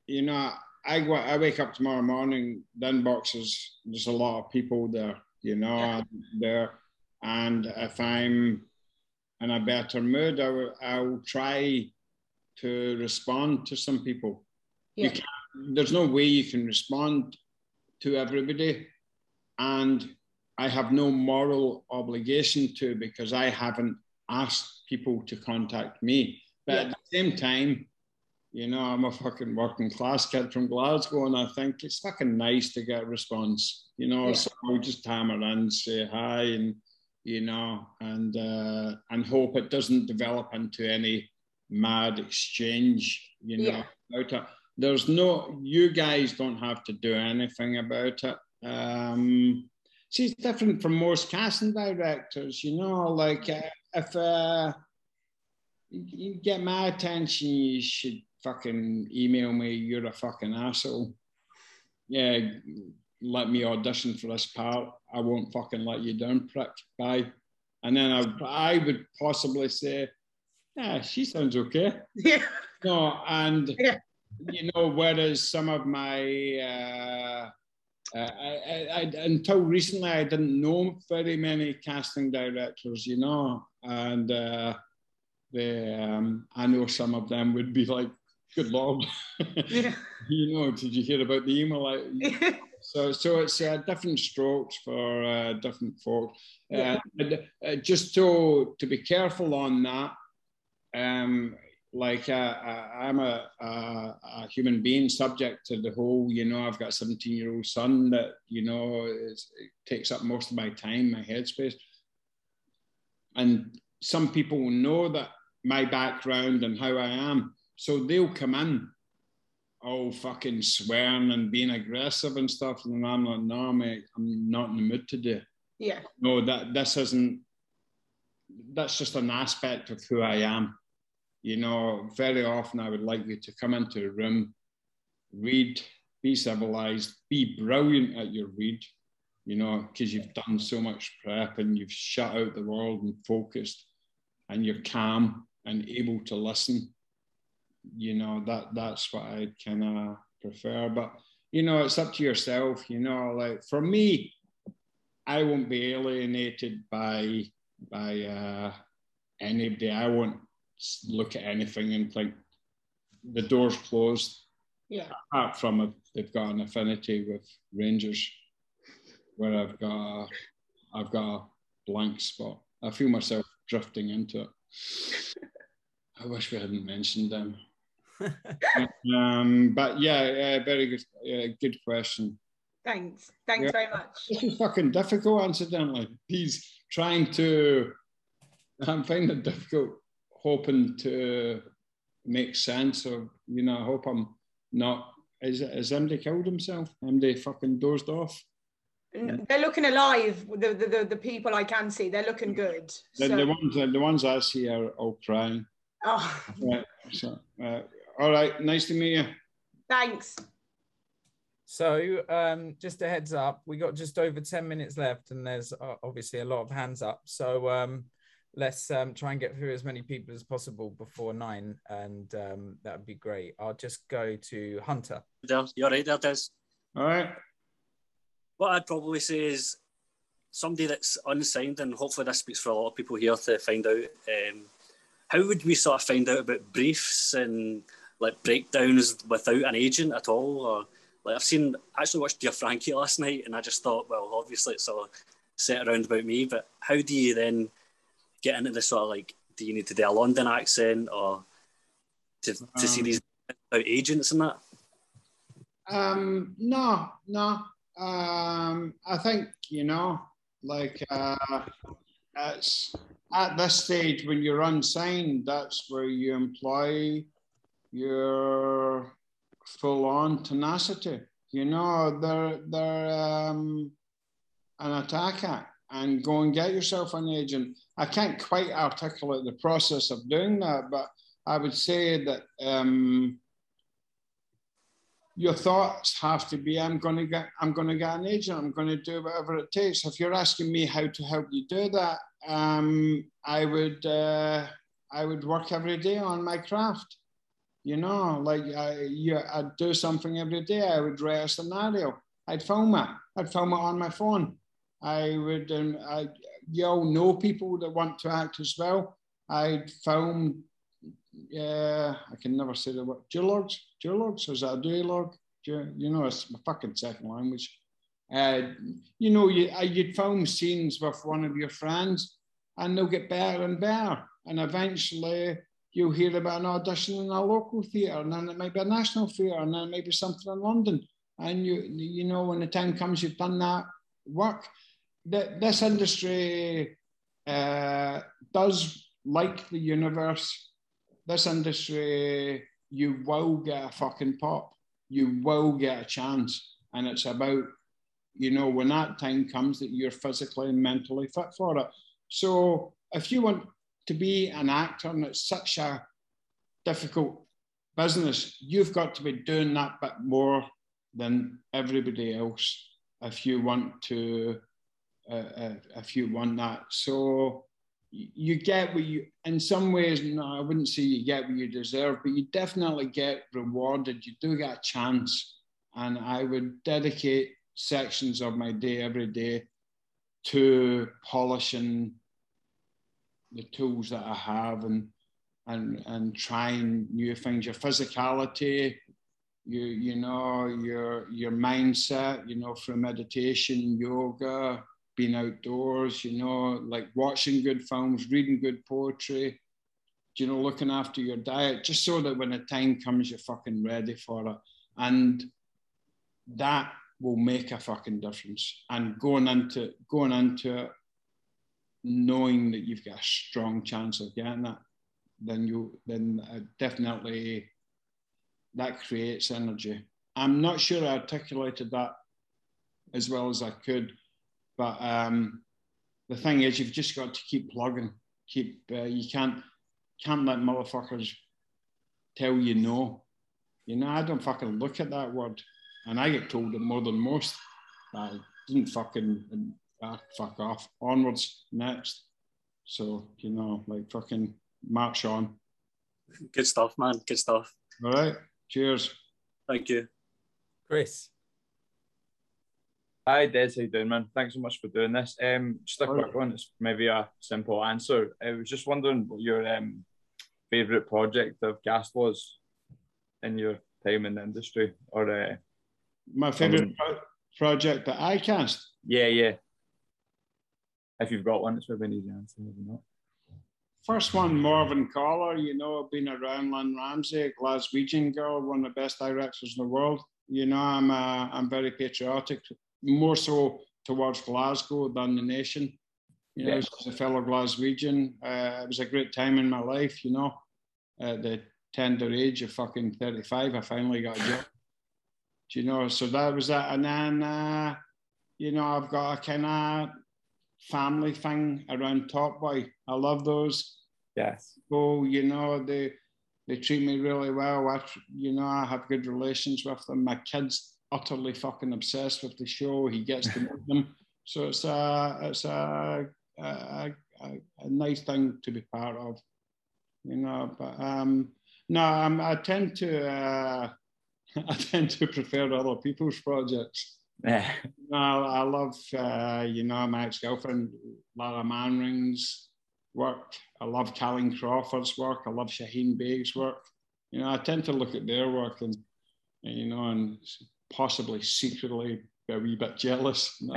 you know, I go, I wake up tomorrow morning, the inboxes, there's a lot of people there, you know, Yeah. there. And if I'm in a better mood, I will, I'll try to respond to some people. You can't, there's no way you can respond to everybody. And I have no moral obligation to because I haven't asked people to contact me. But at the same time, you know, I'm a fucking working class kid from Glasgow, and I think it's fucking nice to get a response. You know, Yeah. so I'll just hammer in, say hi, and you know, and uh, and hope it doesn't develop into any mad exchange. You know, Yeah. about it. There's no, you guys don't have to do anything about it. Um, see, it's different from most casting directors. You know, like uh, if uh, you, you get my attention, you should fucking email me. You're a fucking asshole. Yeah, let me audition for this part. I won't fucking let you down, prick. Bye. And then I, I would possibly say, yeah, she sounds okay. Yeah. No, and Yeah. you know, whereas some of my uh, uh, I, I, I, until recently, I didn't know very many casting directors, you know, and uh, they, um, I know some of them would be like, "Good lord," Yeah. you know. Did you hear about the email? I, so, so it's uh, different strokes for uh, different folks. Yeah. Uh, and, uh, just to to be careful on that. Um, like uh, uh, I'm a, a, a human being subject to the whole, you know, I've got a 17 year old son that, you know, it takes up most of my time, my headspace. And some people know that my background and how I am. So they'll come in all fucking swearing and being aggressive and stuff. And I'm like, no, mate, I'm not in the mood today. Yeah. No, that this isn't, that's just an aspect of who I am. You know, very often I would like you to come into a room, read, be civilized, be brilliant at your read, you know, because you've done so much prep and you've shut out the world and focused and you're calm and able to listen. You know, that that's what I kind of prefer. But, you know, it's up to yourself, you know, like for me, I won't be alienated by by uh, anybody. I won't look at anything and think the door's closed. Yeah. Apart from if they've got an affinity with Rangers, where I've got a, I've got a blank spot. I feel myself drifting into it. I wish we hadn't mentioned them. um, but yeah, uh, very good, uh, good question. Thanks. Thanks Yeah. very much. This is fucking difficult, incidentally. He's trying to, I'm finding it difficult, hoping to make sense of, you know, I hope I'm not, is, is MD killed himself? MD fucking dozed off? They're looking alive. The, the, the, the people I can see, they're looking good. The, So- the, ones, the ones I see are all crying. oh, Right, so, uh, all right, nice to meet you. thanks. So, um, just a heads up, we got just over 10 minutes left, and there's uh, obviously a lot of hands up. So, um, let's um, try and get through as many people as possible before nine, and um, that would be great. I'll just go to Hunter. You're right there, Des. All right. What I'd probably say is somebody that's unsigned, and hopefully this speaks for a lot of people here to find out. Um, how would we sort of find out about briefs and like breakdowns without an agent at all? Or like I've seen, I actually watched Dear Frankie last night, and I just thought, well, obviously it's all set around about me, but how do you then get into the sort of like, do you need to do a London accent or to, to see Um, these agents and that? Um, no, no. Um, I think you know, like uh, it's at this stage when you're unsigned, that's where you employ your full-on tenacity. You know, they're they're um, an attacker, and go and get yourself an agent. I can't quite articulate the process of doing that, but I would say that. Um, your thoughts have to be, I'm going to get, I'm going to get an agent. I'm going to do whatever it takes. If you're asking me how to help you do that, um, I would, uh, I would work every day on my craft. You know, like I, you, I'd do something every day. I would write a scenario. I'd film it. I'd film it on my phone. I would, um, I, you all know people that want to act as well. I'd film, yeah, I can never say the word, duologues, duologues, is that a duologue? Du- You know, it's my fucking second language. Uh, you know, you, uh, you'd film scenes with one of your friends and they'll get better and better. And eventually you'll hear about an audition in a local theatre and then it might be a national theatre and then maybe something in London. And you, you know, when the time comes, you've done that work. Th- This industry uh, does like the universe. This industry, you will get a fucking pop. You will get a chance. And it's about, you know, when that time comes that you're physically and mentally fit for it. So if you want to be an actor and it's such a difficult business, you've got to be doing that bit more than everybody else if you want to, if you want that. So you get what you, in some ways, no, I wouldn't say you get what you deserve, but you definitely get rewarded. You do get a chance. And I would dedicate sections of my day every day to polishing the tools that I have and and and trying new things. Your physicality, you you know your your mindset, you know through meditation, yoga, being outdoors, you know like watching good films, reading good poetry, you know looking after your diet, just so that when the time comes, you're fucking ready for it, and that will make a fucking difference. And going into going into it knowing that you've got a strong chance of getting that, then you then definitely that creates energy. I'm not sure I articulated that as well as I could, but um, the thing is, you've just got to keep plugging. Keep uh, you can't can't let motherfuckers tell you no. You know, I don't fucking look at that word, and I get told it more than most. I didn't fucking ah, fuck off. Onwards, next. So, you know, like fucking march on. Good stuff, man. Good stuff. All right. Cheers. Thank you. Chris. Hi, Des. How you doing, man? Thanks so much for doing this. Um, just a quick one. It's maybe a simple answer. I was just wondering what your um, favorite project of gas was in your time in the industry, or uh, My favorite something- pro- project that I cast. Yeah, yeah. If you've got one, it's maybe an easy answer. Maybe not. First one, Morvern Callar. You know, I've been around Lynne Ramsay, a Glaswegian girl, one of the best directors in the world. You know, I'm uh, I'm very patriotic, more so towards Glasgow than the nation. You know, Yeah. as a fellow Glaswegian, uh, it was a great time in my life. You know, at the tender age of fucking 35, I finally got a job. Do you know? So that was that, and then uh, you know, I've got a kind of family thing around Top Boy. I love those. Yes. So you know they they treat me really well. I, you know I have good relations with them. My kid's utterly fucking obsessed with the show. He gets to know them. So it's a it's a a, a, a nice thing to be part of. You know, but um, no, I'm, I tend to uh, I tend to prefer other people's projects. Yeah. No, I love, uh, you know, my ex-girlfriend, Lara Manring's work. I love Kahleen Crawford's work. I love Shaheen Baig's work. You know, I tend to look at their work and, and, you know, and possibly secretly be a wee bit jealous.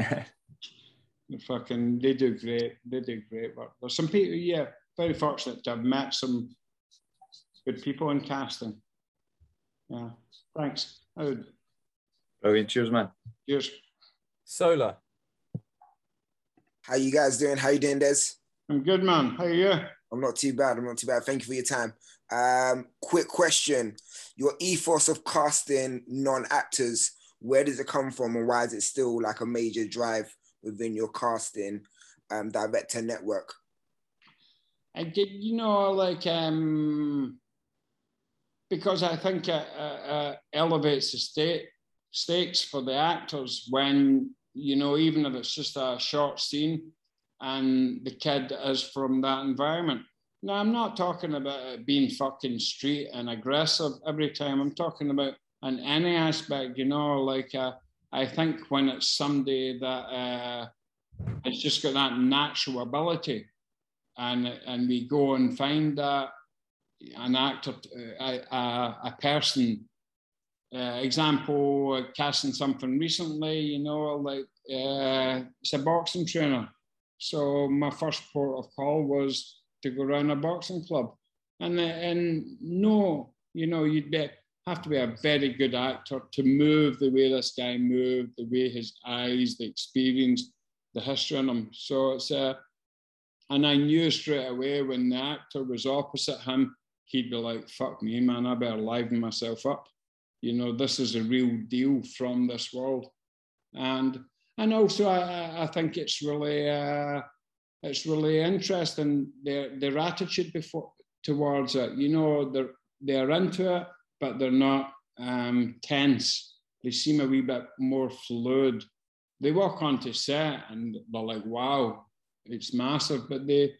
The fucking, they do great. They do great work. There's some people, yeah, very fortunate to have met some good people in casting. Yeah, thanks. I would, Brilliant. Cheers, man. cheers. Solar. How you guys doing? How you doing, Des? I'm good, man. How are you? I'm not too bad. I'm not too bad. Thank you for your time. Um, quick question: Your ethos of casting non-actors, where does it come from, and why is it still like a major drive within your casting um, director network? I did, you know, like um, because I think it, uh, uh, elevates the state stakes for the actors when you know even if it's just a short scene and the kid is from that environment. Now I'm not talking about being fucking street and aggressive every time. I'm talking about in any aspect, you know, like uh, I think when it's somebody that uh, it's just got that natural ability, and and we go and find that an actor, a, a, a person. Uh, example, uh, casting something recently, you know, like uh, it's a boxing trainer. So my first port of call was to go around a boxing club, and and no, you know, you'd be have to be a very good actor to move the way this guy moved, the way his eyes, the experience, the history on him. So it's a, and I knew straight away when the actor was opposite him, he'd be like, fuck me, man, I better liven myself up. You know, this is a real deal from this world. And and also I, I think it's really uh, it's really interesting their their attitude before towards it. You know, they're they're into it but they're not um, tense. They seem a wee bit more fluid. They walk onto set and they're like, wow, it's massive, but they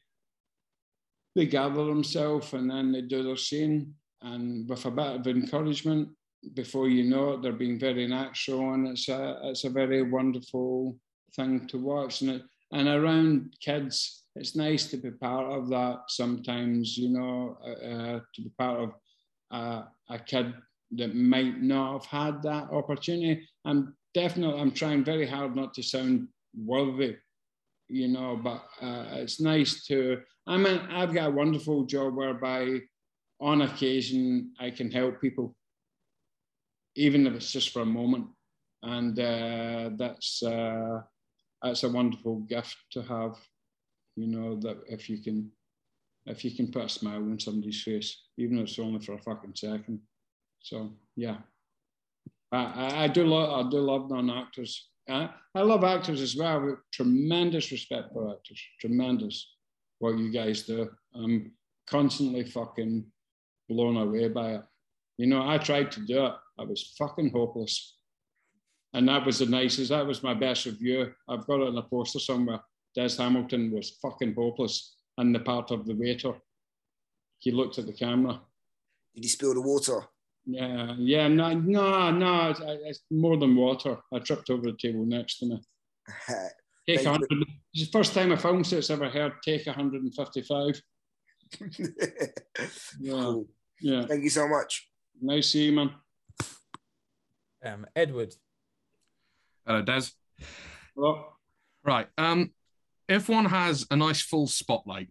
they gather themselves and then they do their scene and with a bit of encouragement, before you know it, they're being very natural and it's a it's a very wonderful thing to watch. And it, and around kids, it's nice to be part of that sometimes, you know, uh, uh to be part of a, a kid that might not have had that opportunity. I'm definitely, I'm trying very hard not to sound worthy, you know, but uh, it's nice to, I mean, I've got a wonderful job whereby on occasion I can help people, even if it's just for a moment. And uh, that's, uh, that's a wonderful gift to have, you know, that if you can if you can put a smile on somebody's face, even if it's only for a fucking second. So yeah, I, I, do love I do love non-actors. I, I love actors as well. With tremendous respect for actors. Tremendous what you guys do. I'm constantly fucking blown away by it. You know, I tried to do it. I was fucking hopeless. And that was the nicest, that was my best review. I've got it in a poster somewhere. Des Hamilton was fucking hopeless and the part of the waiter. He looked at the camera. Did he spill the water? Yeah, yeah, no, no, no, it's, it's more than water. I tripped over the table next to me. take 100. It's the first time a film set's ever heard take 155. yeah. Cool. Yeah. Thank you so much. Nice to see you, man. Um, Edward. Hello, Des. Hello. Right. Um, if one has a nice full spotlight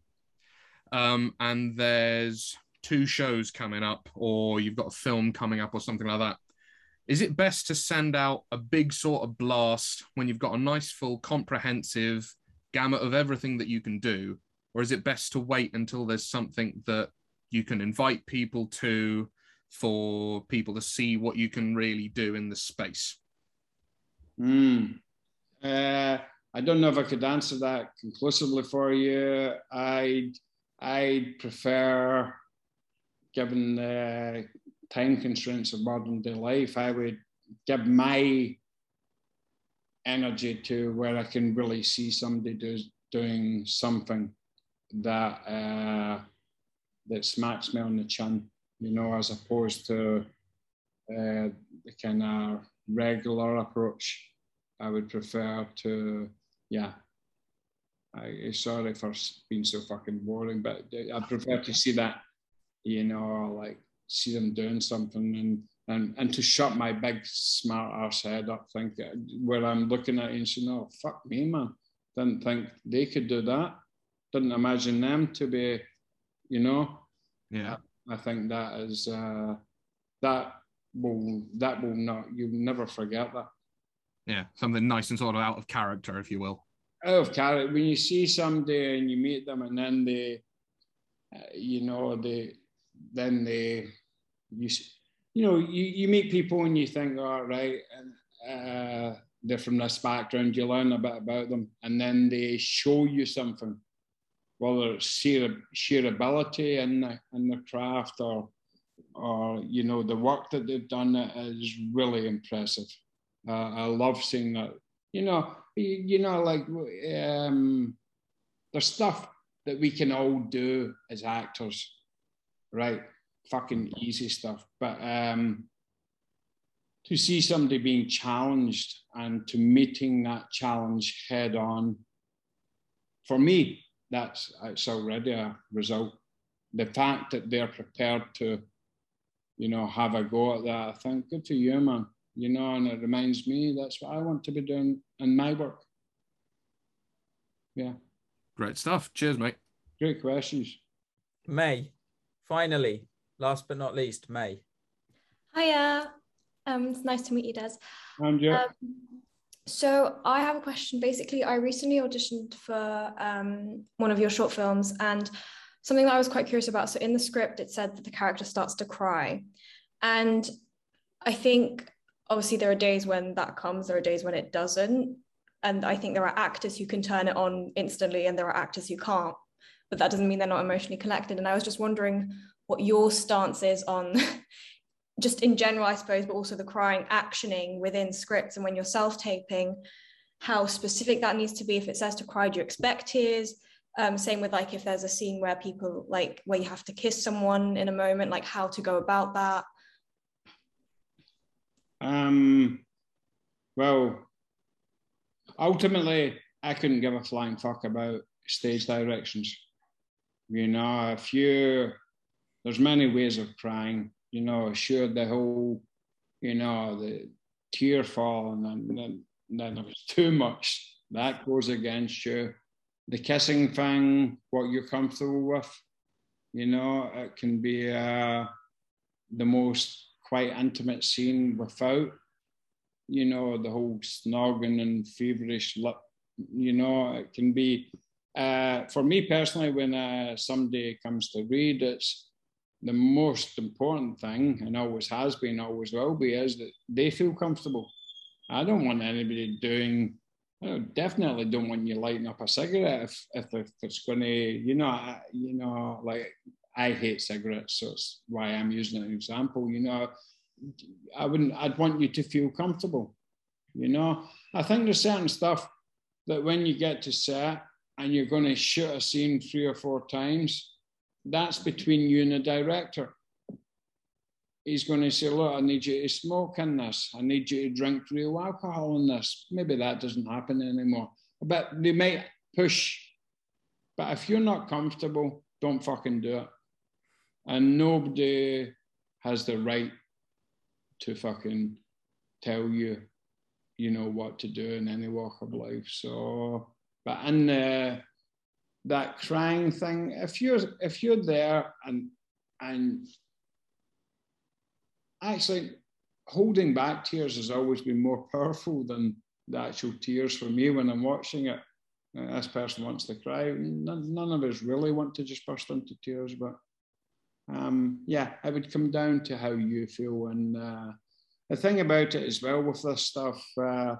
um, and there's two shows coming up or you've got a film coming up or something like that is it best to send out a big sort of blast when you've got a nice full comprehensive gamut of everything that you can do or is it best to wait until there's something that you can invite people to for people to see what you can really do in the space mm. uh, I don't know if I could answer that conclusively for you. I'd, I'd prefer, given the time constraints of modern day life, I would give my energy to where I can really see somebody do, doing something that uh, that smacks me on the chin, you know, as opposed to uh, the kind of regular approach. I would prefer to yeah, I, sorry for being so fucking boring, but I prefer to see that, you know, like see them doing something and and and to shut my big smart ass head up, think where I'm looking at it and saying, "Oh fuck me, man," didn't think they could do that. Didn't imagine them to be, you know. Yeah. I, think that is uh, that will that will not you'll never forget that yeah, something nice and sort of out of character, if you will. Out of character. When you see somebody and you meet them, and then they, uh, you know, they, then they, you, you know, you, you meet people and you think, all oh, right, uh, they're from this background. You learn a bit about them, and then they show you something, whether it's sheer, sheer ability in the, in the craft or or you know the work that they've done is really impressive. Uh, I love seeing that. You know, you, you know, like um, there's stuff that we can all do as actors, right? Fucking easy stuff, but um, to see somebody being challenged and to meeting that challenge head on, for me, that's it's already a result. The fact that they're prepared to, you know, have a go at that, I think, good for you, man. You know, and it reminds me that's what I want to be doing in my work. Yeah. Great stuff. Cheers, mate. Great questions. May, finally, last but not least, May. Hiya. Um, it's nice to meet you, Des. And you. Um, so I have a question. Basically, I recently auditioned for um, one of your short films, and something that I was quite curious about. So in the script, it said that the character starts to cry, and I think obviously there are days when that comes. There are days when it doesn't, and I think there are actors who can turn it on instantly, and there are actors who can't. But that doesn't mean they're not emotionally connected. And I was just wondering what your stance is on just in general, I suppose, but also the crying actioning within scripts and when you're self-taping, how specific that needs to be. If it says to cry, do you expect tears? Um, same with like if there's a scene where people like where you have to kiss someone in a moment, like how to go about that. Um, well, ultimately, I couldn't give a flying fuck about stage directions. You know, if you, there's many ways of crying you know, sure the whole, you know, the tear fall and then, then, it was too much. That goes against you. The kissing thing, what you're comfortable with, you know, it can be uh, the most quite intimate scene without, you know, the whole snogging and feverish lip. You know, it can be, uh, for me personally, when uh, somebody comes to read, it's the most important thing, and always has been, always will be, is that they feel comfortable. I don't want anybody doing. I definitely don't want you lighting up a cigarette if, if, if it's going to, you know, I, you know, like I hate cigarettes, so it's why I'm using an example. You know, I wouldn't. I'd want you to feel comfortable. You know, I think there's certain stuff that when you get to set and you're going to shoot a scene three or four times, that's between you and the director. He's going to say, Look, I need you to smoke in this. I need you to drink real alcohol in this. Maybe that doesn't happen anymore. But they might push. But if you're not comfortable, don't fucking do it. And nobody has the right to fucking tell you, you know, what to do in any walk of life. So, but in the that crying thing, if you're if you're there and and actually holding back tears has always been more powerful than the actual tears for me when I'm watching it. This person wants to cry. None, none, of us really want to just burst into tears, but um, yeah, it would come down to how you feel. And uh, the thing about it as well with this stuff, uh,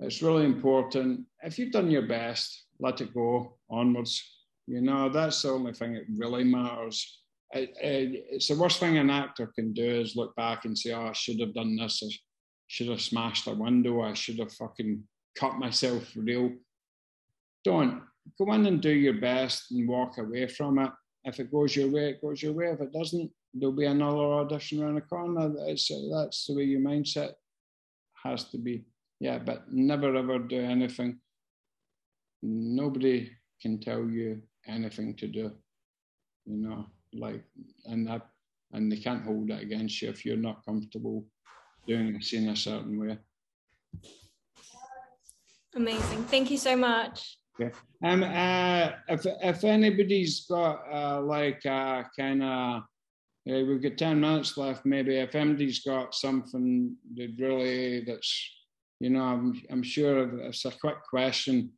it's really important. If you've done your best, let it go onwards. You know, that's the only thing that really matters. It, it, it's the worst thing an actor can do is look back and say, oh, I should have done this. I should have smashed a window. I should have fucking cut myself real. Don't. Go in and do your best and walk away from it. If it goes your way, it goes your way. If it doesn't, there'll be another audition around the corner. It's, that's the way your mindset has to be. Yeah, but never ever do anything nobody can tell you anything to do, you know, like, and that, and they can't hold that against you if you're not comfortable doing a in a certain way. Amazing. Thank you so much. Okay. Um, uh, if, if anybody's got uh, like uh, kind of, uh, we've got 10 minutes left, maybe if anybody's got something that really that's, you know, I'm, I'm sure it's a quick question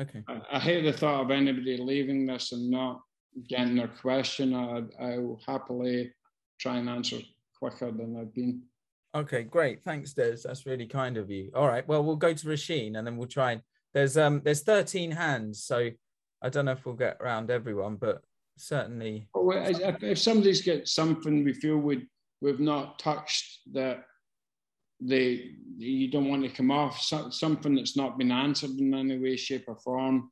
Okay. I, I hate the thought of anybody leaving this and not getting their question. I, I will happily try and answer quicker than I've been. Okay, great. Thanks, Des. That's really kind of you. All right. Well, we'll go to Rasheen and then we'll try and there's um there's 13 hands, so I don't know if we'll get around everyone, but certainly. Well, if, if somebody's got something we feel we we've not touched that they you don't want to come off so, something that's not been answered in any way, shape, or form.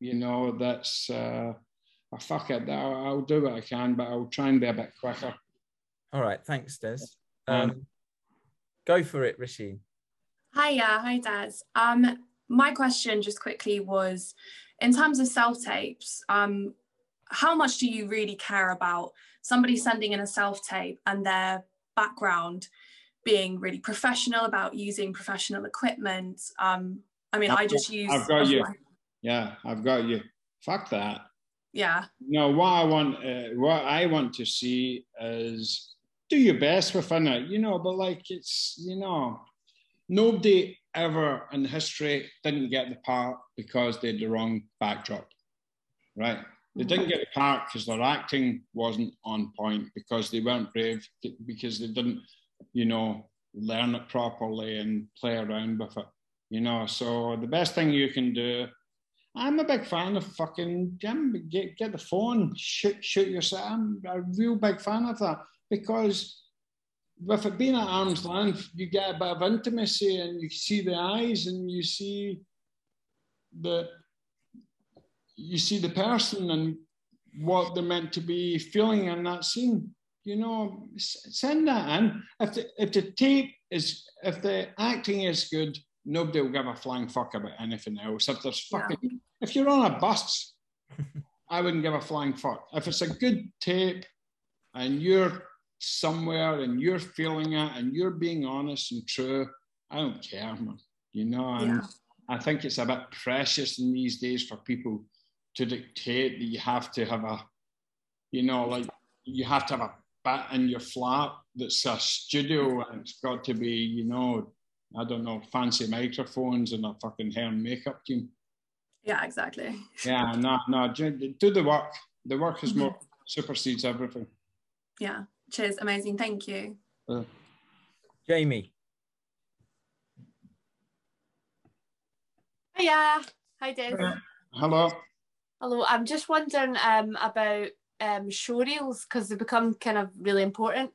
You know, that's uh, oh, fuck it. I'll, I'll do what I can, but I'll try and be a bit quicker. All right, thanks, Des. Um, go for it, Rishi. Hiya, hi Des. Um, my question just quickly was, in terms of self tapes, um, how much do you really care about somebody sending in a self tape and their background being really professional about using professional equipment? Um, I mean, I've I just use. I've got you. Yeah, I've got you. Fuck that. Yeah, No, what I want, uh, what I want to see is do your best within it, you know. But like it's, you know, nobody ever in history didn't get the part because they had the wrong backdrop, right? They didn't get the part because their acting wasn't on point because they weren't brave because they didn't, you know, learn it properly and play around with it, you know. So the best thing you can do I'm a big fan of fucking Jim. Get get the phone, shoot shoot yourself. I'm a real big fan of that because with it being at arm's length, you get a bit of intimacy and you see the eyes and you see the you see the person and what they're meant to be feeling in that scene. You know, send that in. If the if the tape is if the acting is good, nobody will give a flying fuck about anything else. If there's fucking if you're on a bus, I wouldn't give a flying fuck. If it's a good tape and you're somewhere and you're feeling it and you're being honest and true, I don't care, man. You know, and Yeah. I think it's a bit precious in these days for people to dictate that you have to have a, you know, like you have to have a bit in your flat that's a studio and it's got to be, you know, I don't know, fancy microphones and a fucking hair and makeup team. yeah, exactly. Yeah, no, no, do, do the work. The work is more supersedes everything. Yeah, cheers, amazing, thank you. Uh, Jamie. Hiya. Hi, Dave. hello. Hello. I'm just wondering um, about um, show reels because they become kind of really important.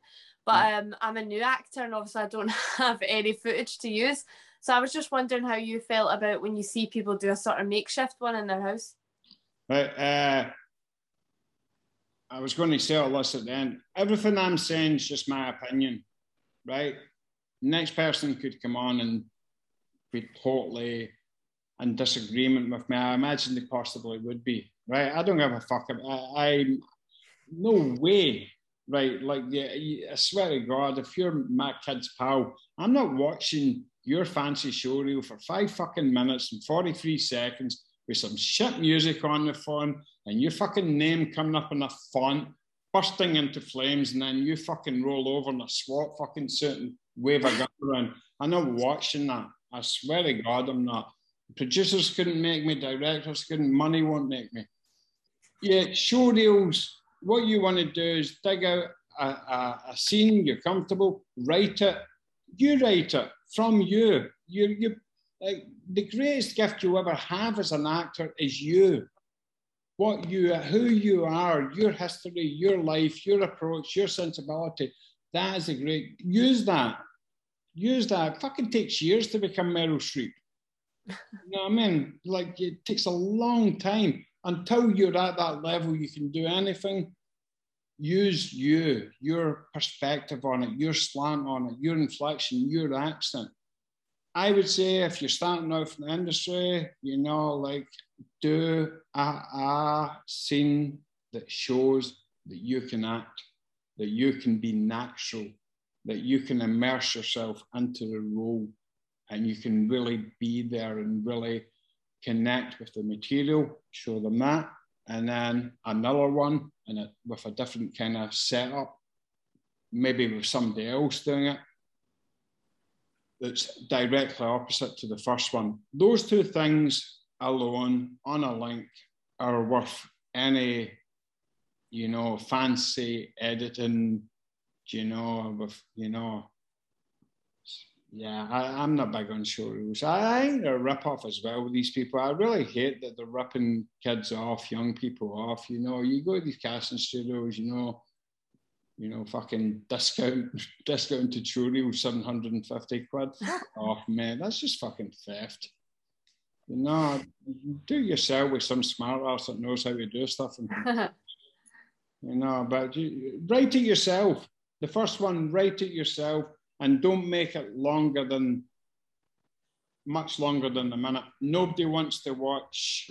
But um, I'm a new actor and obviously I don't have any footage to use. So I was just wondering how you felt about when you see people do a sort of makeshift one in their house. Right, uh, I was going to say all this at the end. Everything I'm saying is just my opinion, right? Next person could come on and be totally in disagreement with me. I imagine they possibly would be, right? I don't give a fuck. I, I no way, right? Like, yeah, I swear to God, if you're my kid's pal, I'm not watching your fancy show reel for five fucking minutes and 43 seconds with some shit music on the phone and your fucking name coming up in a font, bursting into flames, and then you fucking roll over in a SWAT fucking suit and wave a gun around. I'm not watching that. I swear to God, I'm not. Producers couldn't make me, directors couldn't, money won't make me. Yeah, show reels. What you want to do is dig out a, a, a scene, you're comfortable, write it. You write it from you. You, you, like the greatest gift you ever have as an actor is you. What you, who you are, your history, your life, your approach, your sensibility. That is a great. Use that. Use that. It fucking takes years to become Meryl Streep. You know what I mean? Like it takes a long time until you're at that level. You can do anything. Use you, your perspective on it, your slant on it, your inflection, your accent. I would say if you're starting out in the industry, you know, like do a, a scene that shows that you can act, that you can be natural, that you can immerse yourself into the role and you can really be there and really connect with the material, show them that. And then another one and it with a different kind of setup, maybe with somebody else doing it that's directly opposite to the first one. Those two things alone on a link are worth any, you know, fancy editing, you know, with, you know, yeah, I, am not big on show reels. I, I think they're a rip off as well with these people. I really hate that they're ripping kids off, young people off. You know, you go to these casting studios, you know, you know, fucking discount discounted show reel, 750 quid. Fuck off, man. That's just fucking theft. You know, do yourself with some smart ass that knows how to do stuff. And, you know, but you, write it yourself. The first one, write it yourself and don't make it longer than much longer than a minute. Nobody wants to watch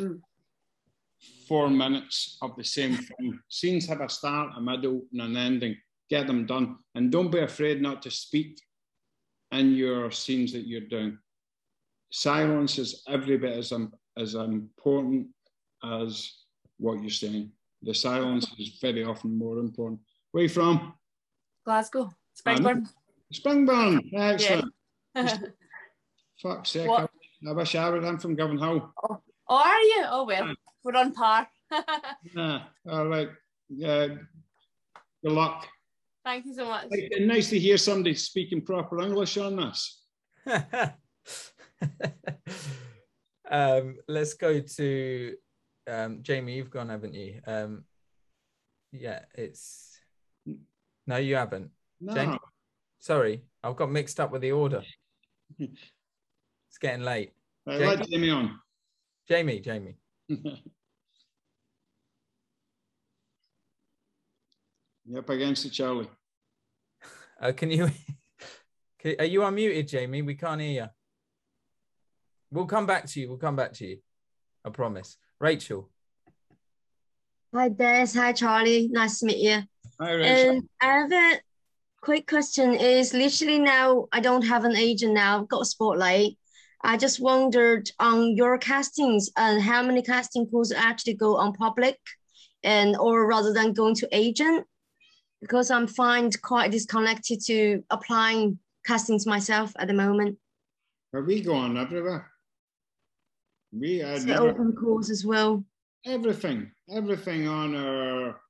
four minutes of the same thing. Scenes have a start, a middle, and an ending. Get them done. And don't be afraid not to speak in your scenes that you're doing. Silence is every bit as, as important as what you're saying. The silence is very often more important. Where are you from? Glasgow, Springburn. Springburn, excellent. Yeah. Fuck's sake, I, I, wish I would. I'm from Govanhill. Oh, oh, are you? Oh, well, we're on par. yeah, all right. Yeah, good luck. Thank you so much. Nice to hear somebody speaking proper English on this. um, let's go to um, Jamie. You've gone, haven't you? Um, yeah, it's no, you haven't. No. Jamie? Sorry, I've got mixed up with the order. it's getting late. Right, Jamie? let Jamie on. Jamie, Jamie. Yep, against the Charlie. Uh, can you? Can, are you unmuted, Jamie? We can't hear you. We'll come back to you. We'll come back to you. I promise. Rachel. Hi, Des. Hi, Charlie. Nice to meet you. Hi, Rachel. And I have a quick question. Is literally now I don't have an agent now. I've got a spotlight. I just wondered on your castings and how many casting calls actually go on public, and or rather than going to agent because I'm find quite disconnected to applying castings myself at the moment. Are we going up everywhere? We are so open calls as well. Everything, everything on our,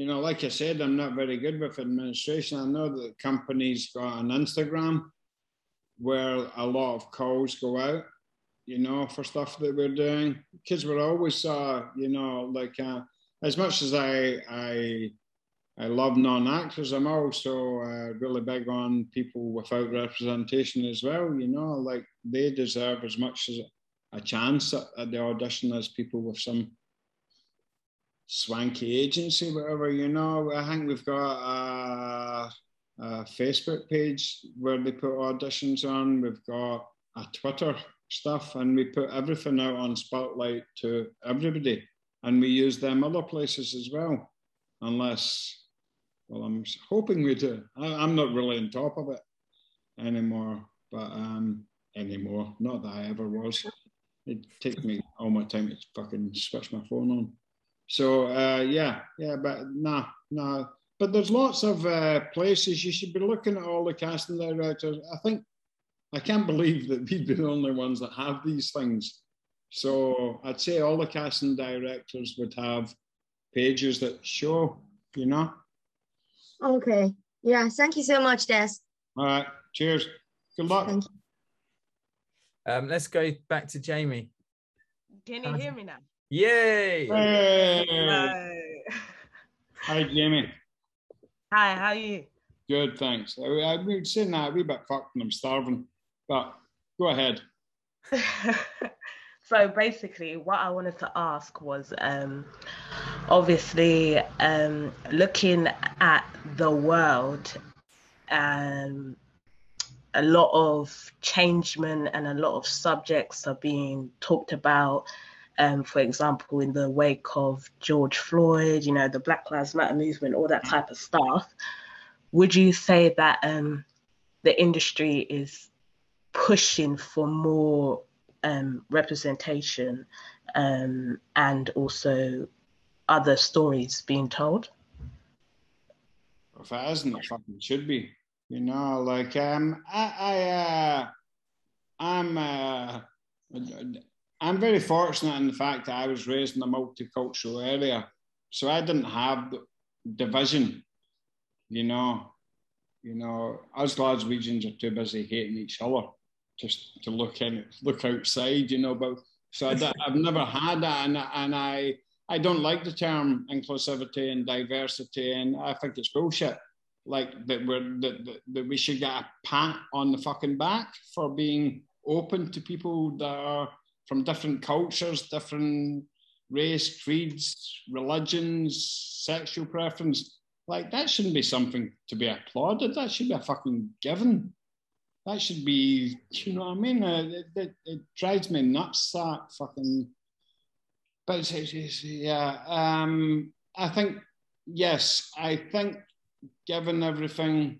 you know, like I said, I'm not very good with administration. I know that the company's got an Instagram where a lot of calls go out, you know, for stuff that we're doing. Because we're always, uh, you know, like uh, as much as I, I I love non-actors. I'm also uh, really big on people without representation as well. You know, like they deserve as much as a chance at, at the audition as people with some swanky agency, whatever. You know, I think we've got a, a Facebook page where they put auditions on. We've got a Twitter stuff, and we put everything out on Spotlight to everybody, and we use them other places as well, unless well, I'm hoping we do. I, am not really on top of it anymore, but um, anymore. Not that I ever was. It takes me all my time to fucking switch my phone on. So uh, yeah, yeah, but nah, nah. But there's lots of uh, places you should be looking at all the casting directors. I think I can't believe that we'd be the only ones that have these things. So I'd say all the casting directors would have pages that show, you know, Okay. Yeah. Thank you so much, Des. All right. Cheers. Good luck. Um, let's go back to Jamie. Can you hear me now? Yay! Hey. Hi, Jamie. Hi, how are you? Good, thanks. I, I would say that a wee bit fucked and I'm starving, but go ahead. so basically, what I wanted to ask was um, obviously um, looking at the world, um, a lot of changement and a lot of subjects are being talked about. Um, for example, in the wake of George Floyd, you know, the Black Lives Matter movement, all that type of stuff. Would you say that um, the industry is pushing for more um, representation um, and also other stories being told? If it isn't, it fucking should be. You know, like um, I, I uh, I'm, uh, I'm very fortunate in the fact that I was raised in a multicultural area, so I didn't have division. You know, You know, us Glaswegians are too busy hating each other just to look in, look outside. You know, but so I, have never had that, and, and I I don't like the term inclusivity and diversity, and I think it's bullshit. Like that we're that, that, that we should get a pat on the fucking back for being open to people that are from different cultures, different race, creeds, religions, sexual preference. Like that shouldn't be something to be applauded. That should be a fucking given. That should be, you know what I mean? Uh, it, it, it, drives me nuts. That fucking. But it's, it's, it's, yeah, um, I think yes. I think given everything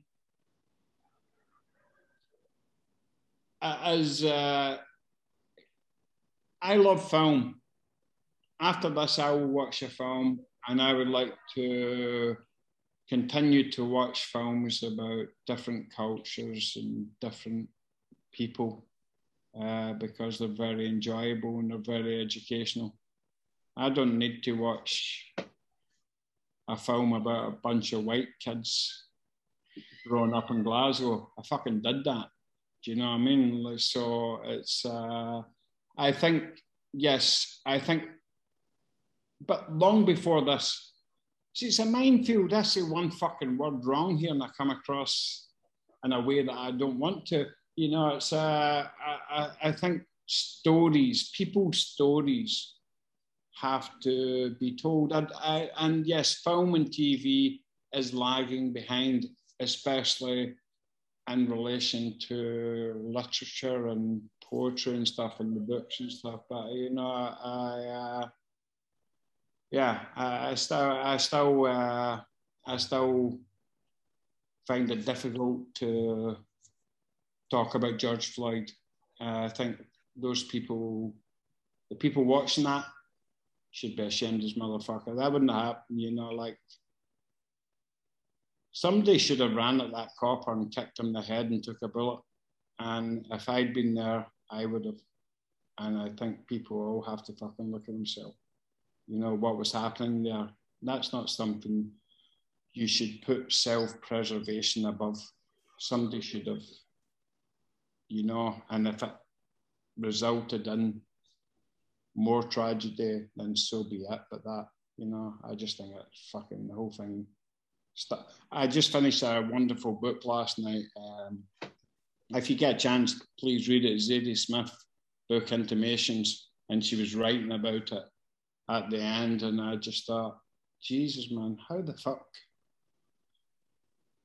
as uh, I love film. After this, I will watch a film, and I would like to continue to watch films about different cultures and different people uh, because they're very enjoyable and they're very educational. I don't need to watch a film about a bunch of white kids growing up in Glasgow. I fucking did that. Do you know what I mean? So it's, uh, I think, yes, I think, but long before this, see, it's a minefield. I say one fucking word wrong here and I come across in a way that I don't want to. You know, it's, uh, I, I think stories, people's stories have to be told. And, I, and yes, film and TV is lagging behind, especially in relation to literature and poetry and stuff and the books and stuff. But you know, I, uh, yeah, I, I, still, I still, uh, I still find it difficult to talk about George Floyd. Uh, I think those people, the people watching that, should be ashamed as motherfucker. That wouldn't happen, you know. Like somebody should have ran at that copper and kicked him in the head and took a bullet. And if I'd been there, I would have. And I think people all have to fucking look at themselves. You know, what was happening there. That's not something you should put self preservation above. Somebody should have, you know, and if it resulted in more tragedy, then so be it. But that, you know, I just think it's fucking the whole thing I just finished a wonderful book last night. Um, if you get a chance, please read it. Zadie Smith book Intimations, and she was writing about it at the end, and I just thought, Jesus, man, how the fuck?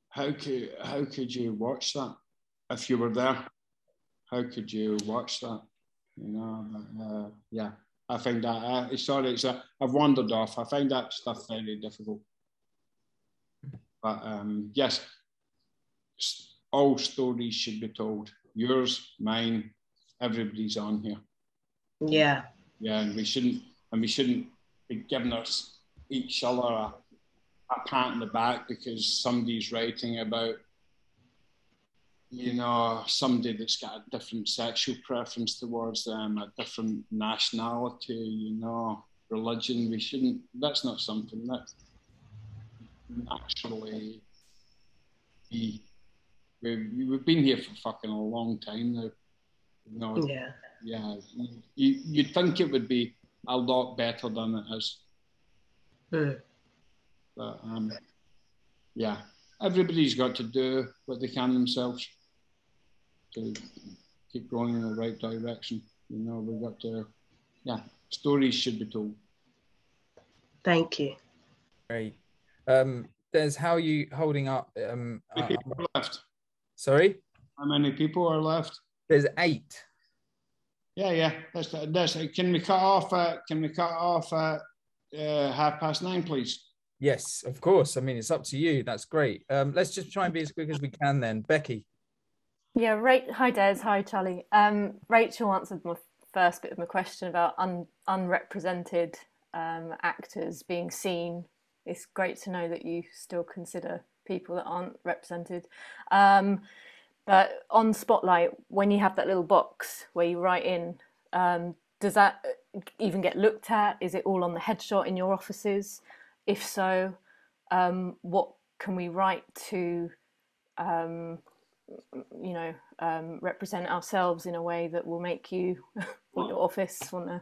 How could how could you watch that if you were there? How could you watch that? You know, uh, yeah. I find that. Uh, sorry, it's a, I've wandered off. I find that stuff very difficult. But um, yes, all stories should be told. Yours, mine, everybody's on here. Yeah. Yeah, and we shouldn't and we shouldn't be giving us each other a, a pat in the back because somebody's writing about you know, somebody that's got a different sexual preference towards them, a different nationality, you know, religion. We shouldn't, that's not something that actually be. We've, we've been here for fucking a long time now. You know, yeah. Yeah. You, you'd think it would be a lot better than it is. Mm. But um, yeah, everybody's got to do what they can themselves to keep going in the right direction. You know, we've got to, yeah, stories should be told. Thank you. Great. Um, Des, how are you holding up? Um, How many people are left? Sorry? How many people are left? There's eight. Yeah, yeah. That's that's. Can we cut off? Uh, can we cut off at uh, half past nine, please? Yes, of course. I mean, it's up to you. That's great. Um, let's just try and be as quick as we can then. Becky. Yeah, right. Hi, Des. Hi, Charlie. Um, Rachel answered my first bit of my question about un- unrepresented um, actors being seen it's great to know that you still consider people that aren't represented. Um, but on Spotlight, when you have that little box where you write in, um, does that even get looked at? Is it all on the headshot in your offices? If so, um, what can we write to um, you know, um, represent ourselves in a way that will make you or your office want to.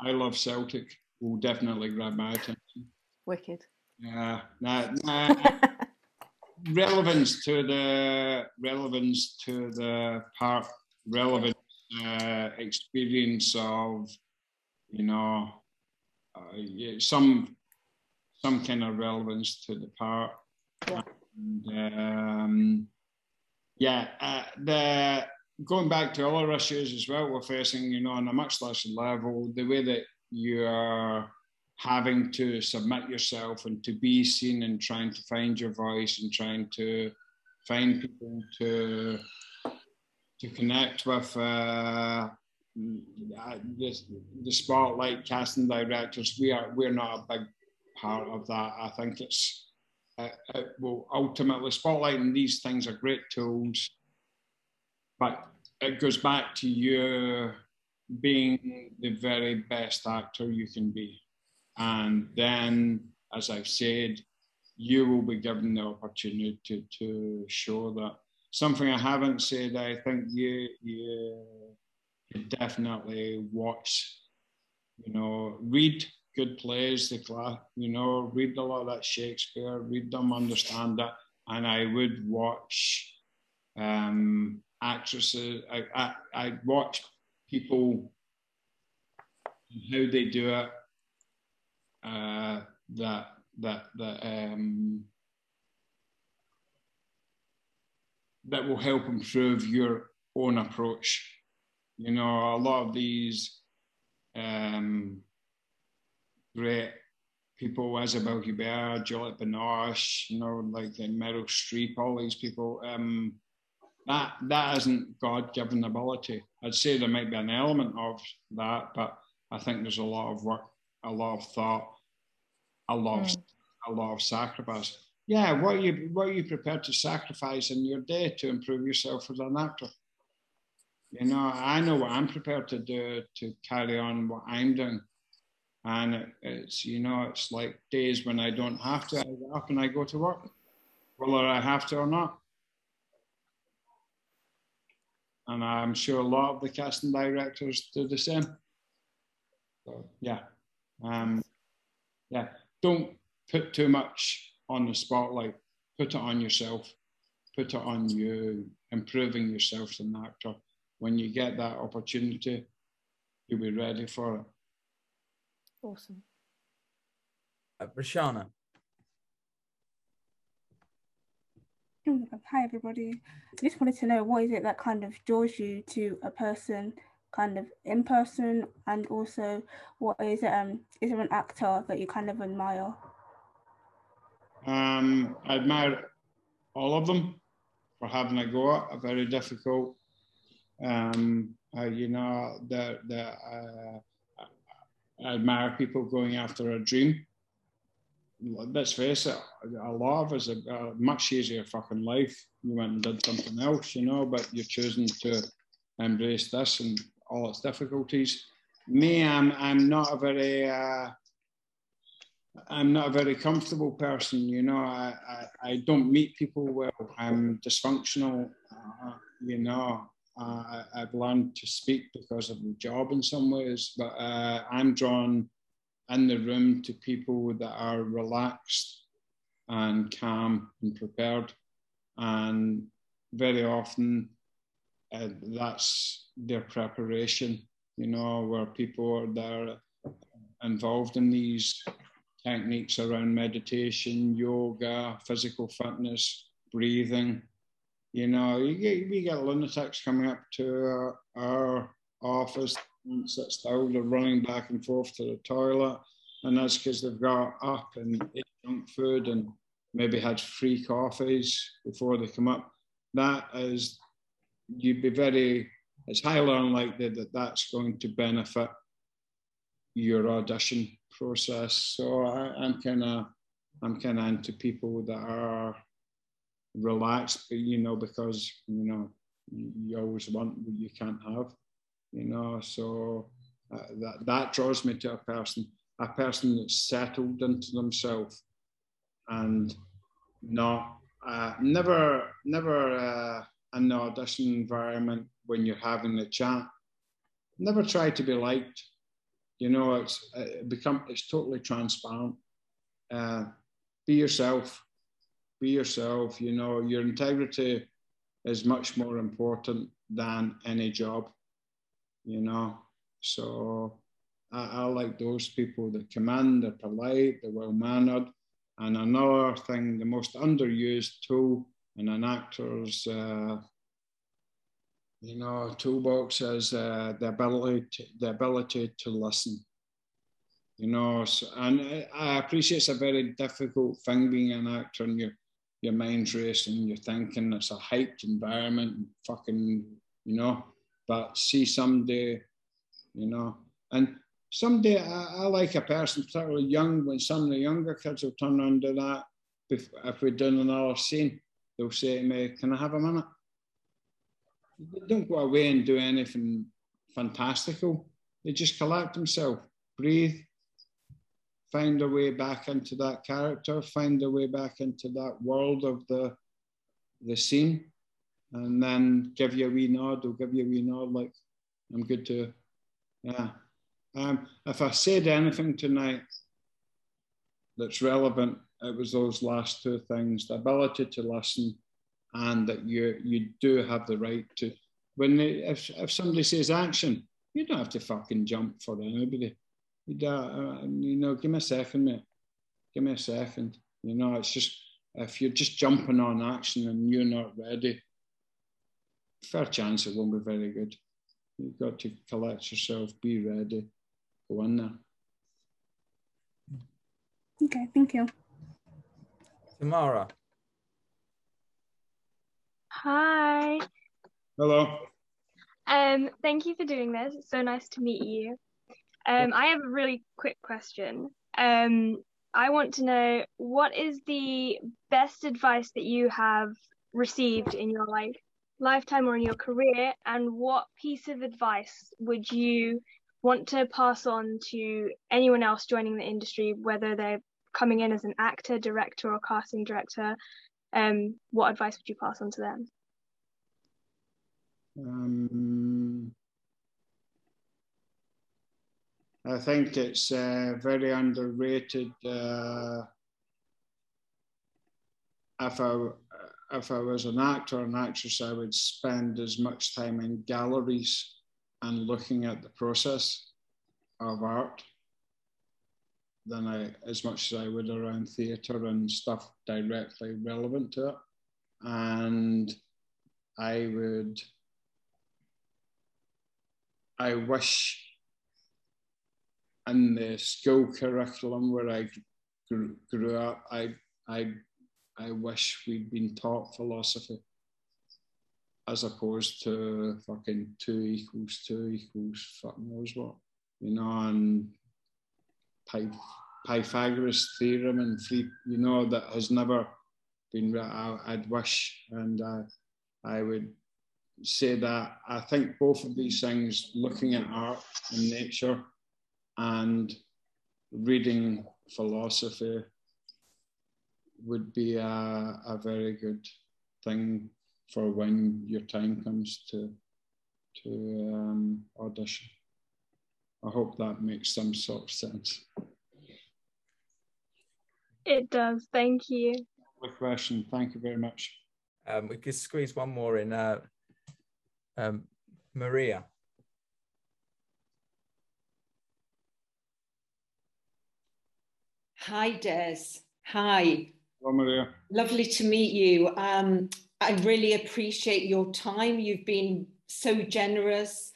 I love Celtic. Will definitely grab my attention. Wicked. Yeah, nah, nah. relevance to the relevance to the part, relevant uh, experience of, you know, uh, some some kind of relevance to the part. Yeah. And, um, yeah, uh, the going back to other issues as well, we're facing, you know, on a much lesser level, the way that you are having to submit yourself and to be seen and trying to find your voice and trying to find people to to connect with uh, the, the spotlight casting directors. We are we're not a big part of that. I think it's uh, it will ultimately spotlighting these things are great tools but it goes back to you being the very best actor you can be and then, as I've said, you will be given the opportunity to, to show that. Something I haven't said, I think you, you definitely watch, you know, read good plays, the class, you know, read a lot of that Shakespeare, read them, understand that. And I would watch um, actresses, I, I, I watch people, how they do it, uh, that that that um, that will help improve your own approach. You know, a lot of these um, great people, Isabelle Huppert, Juliette Binoche, you know, like the Meryl Streep, all these people. Um, that that isn't God-given ability. I'd say there might be an element of that, but I think there's a lot of work, a lot of thought, a lot of, a lot of sacrifice. Yeah, what are you what are you prepared to sacrifice in your day to improve yourself as an actor? You know, I know what I'm prepared to do to carry on what I'm doing. And it's, you know, it's like days when I don't have to, I get up and I go to work, whether I have to or not. And I'm sure a lot of the casting directors do the same. So, yeah. Um, yeah don't put too much on the spotlight. Put it on yourself. Put it on you, improving yourself as an actor. When you get that opportunity, you'll be ready for it. Awesome. Uh, Rashana. Hi everybody. I just wanted to know what is it that kind of draws you to a person kind of in person and also what is um is there an actor that you kind of admire um i admire all of them for having a go at a very difficult um uh, you know the the uh, I admire people going after a dream let's face it, a lot of us have a much easier fucking life. You went and did something else, you know, but you're choosing to embrace this and all its difficulties. Me, I'm I'm not a very uh, I'm not a very comfortable person. You know, I, I, I don't meet people well. I'm dysfunctional. Uh, you know, uh, I've learned to speak because of the job in some ways, but uh, I'm drawn in the room to people that are relaxed and calm and prepared. And very often uh, that's their preparation, you know, where people are there involved in these techniques around meditation, yoga, physical fitness, breathing. You know, you get, we get lunatics coming up to our, our office and sit still, they're running back and forth to the toilet. And that's because they've got up and ate junk food and maybe had free coffees before they come up. That is you'd be very, it's highly unlikely that that's going to benefit your audition process. So I, I'm kind of, I'm kind of into people that are relaxed, but you know, because you know, you, you always want what you can't have, you know. So uh, that that draws me to a person, a person that's settled into themselves and not uh, never, never uh, in the audition environment when you're having the chat. Never try to be liked. You know, it's it become it's totally transparent. Uh, be yourself. Be yourself. You know, your integrity is much more important than any job. You know, so I, I like those people that command. they're polite, they're well mannered. And another thing, the most underused tool in an actor's, uh, you know, toolbox is uh, the ability to, the ability to listen. You know, so, and I appreciate it's a very difficult thing being an actor, and your your mind's racing, you're thinking it's a hyped environment, fucking, you know. But see someday, you know, and someday I, I, like a person, particularly young, when some of the younger kids will turn to that. If, if we're doing another scene, they'll say to me, Can I have a minute? They don't go away and do anything fantastical. They just collect themselves, breathe, find a way back into that character, find a way back into that world of the the scene, and then give you a wee nod or give you a wee nod like I'm good to yeah. Um, if I said anything tonight that's relevant, it was those last two things: the ability to listen, and that you you do have the right to. When they, if if somebody says action, you don't have to fucking jump for anybody. You, uh, you know, give me a second, mate. Give me a second. You know, it's just if you're just jumping on action and you're not ready, fair chance it won't be very good. You've got to collect yourself, be ready, go in there. Okay, thank you. Tamara. Hi. Hello. Um, thank you for doing this. It's so nice to meet you. Um, I have a really quick question. Um, I want to know what is the best advice that you have received in your life, lifetime or in your career, and what piece of advice would you want to pass on to anyone else joining the industry, whether they're coming in as an actor, director, or casting director? Um, what advice would you pass on to them? Um, I think it's uh, very underrated. Uh, if I if I was an actor or an actress, I would spend as much time in galleries and looking at the process of art than I as much as I would around theatre and stuff directly relevant to it. And I would I wish in the school curriculum where I grew, grew up, I, I, I wish we'd been taught philosophy as opposed to fucking two equals two equals fuck knows what, you know, and Pyth- Pythagoras theorem and free, you know, that has never been, I, I'd wish, and uh, I would say that I think both of these things, looking at art and nature, and reading philosophy would be a, a very good thing for when your time comes to to um, audition. I hope that makes some sort of sense. It does. Thank you. Good question. Thank you very much. Um, we could squeeze one more in. Uh, um, Maria. Hi, Des. Hi. Hello, Maria. Lovely to meet you. Um, I really appreciate your time. You've been so generous.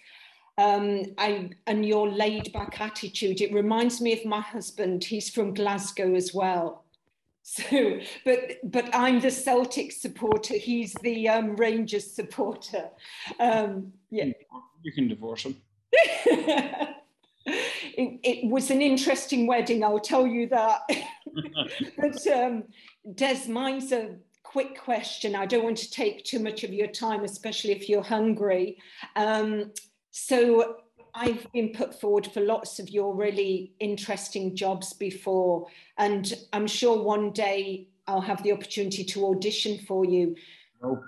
Um, I, and your laid back attitude. It reminds me of my husband. He's from Glasgow as well. So, but but I'm the Celtic supporter. He's the um, Rangers supporter. Um, yeah, you can divorce him. it, it, was an interesting wedding, I'll tell you that. but um, Des, mine's a quick question. I don't want to take too much of your time, especially if you're hungry. Um, so I've been put forward for lots of your really interesting jobs before, and I'm sure one day I'll have the opportunity to audition for you.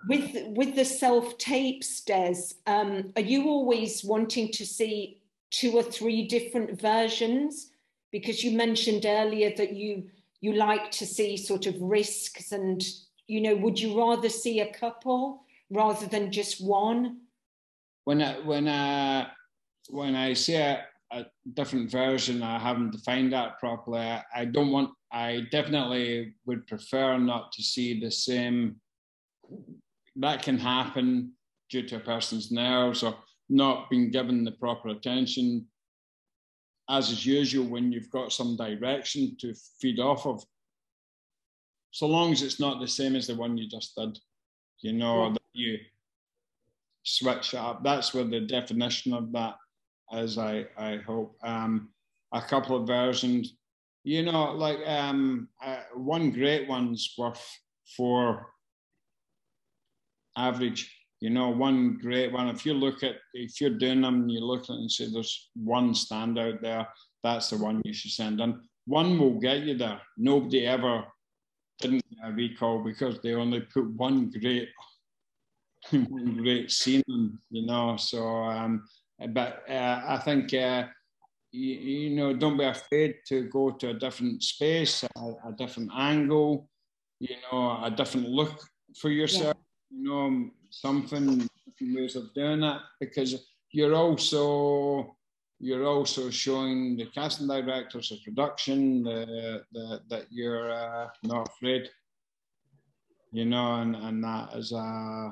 With with the self tapes, Des, um, are you always wanting to see two or three different versions? Because you mentioned earlier that you you like to see sort of risks, and you know, would you rather see a couple rather than just one? When I when I when I say a, a different version, I haven't defined that properly. I, I don't want. I definitely would prefer not to see the same that can happen due to a person's nerves or not being given the proper attention, as is usual when you've got some direction to feed off of. So long as it's not the same as the one you just did, you know, that you switch up. That's where the definition of that is, I, I hope. Um, a couple of versions, you know, like um, uh, one great one's worth four average. You know, one great one. If you look at, if you're doing them, you look at it and say there's one standout there, that's the one you should send in. One will get you there. Nobody ever didn't get a recall because they only put one great, great scene in, you know. So, um, but uh, I think, uh, you, you, know, don't be afraid to go to a different space, a, a different angle, you know, a different look for yourself. Yeah you know, something ways of doing that because you're also you're also showing the casting directors of production the, the, that you're uh, not afraid, you know, and, and that is a, uh,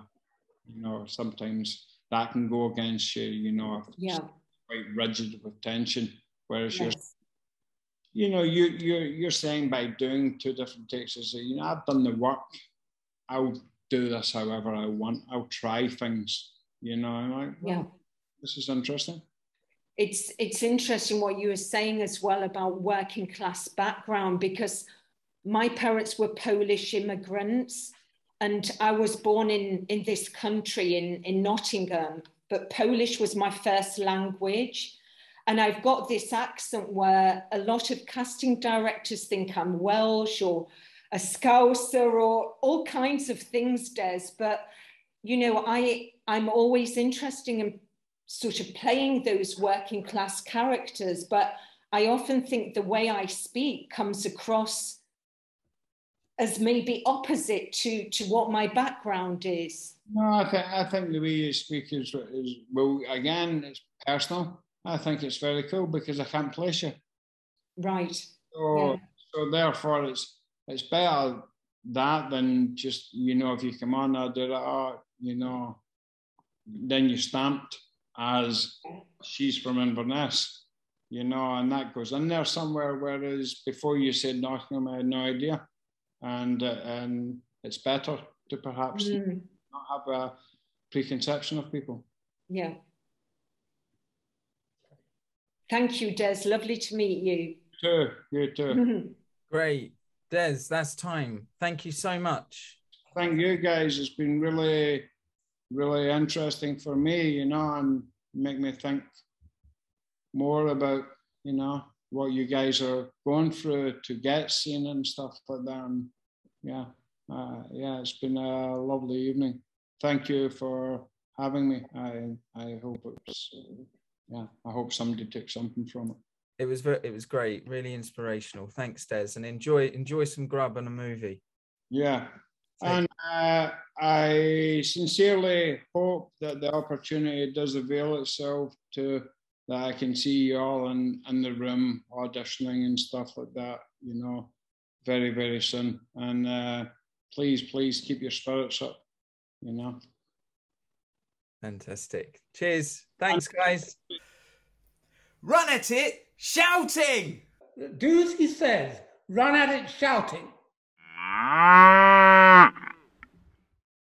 you know, sometimes that can go against you, you know, yeah. quite rigid with tension, whereas yes. you're, you know, you, you're, you're saying by doing two different takes, you know, I've done the work, I'll do this however I want. I'll try things, you know. I'm like, well, yeah, this is interesting. It's it's interesting what you were saying as well about working class background because my parents were Polish immigrants, and I was born in in this country in in Nottingham, but Polish was my first language. And I've got this accent where a lot of casting directors think I'm Welsh or a scouser or all kinds of things, Des. But you know, I I'm always interested in sort of playing those working class characters, but I often think the way I speak comes across as maybe opposite to to what my background is. No, I think I think the way you speak is is well again it's personal. I think it's very cool because I can't place you. Right. So yeah. so therefore it's it's better that than just you know if you come on I do that oh, you know then you're stamped as she's from Inverness you know and that goes in there somewhere whereas before you said Nottingham I had no idea and uh, and it's better to perhaps mm. not have a preconception of people yeah thank you Des lovely to meet you you too you too great Des, that's time. Thank you so much. Thank you guys. It's been really, really interesting for me, you know, and make me think more about, you know, what you guys are going through to get seen and stuff like that. And yeah, uh, yeah, it's been a lovely evening. Thank you for having me. I I hope it's yeah, I hope somebody took something from it it was very, it was great, really inspirational. Thanks, Des, and enjoy enjoy some grub and a movie. Yeah, and uh, I sincerely hope that the opportunity does avail itself to that I can see you all in, in the room auditioning and stuff like that, you know, very, very soon. And uh, please, please keep your spirits up, you know. Fantastic. Cheers. Thanks, guys. Run at it shouting. Do as he says. Run at it shouting.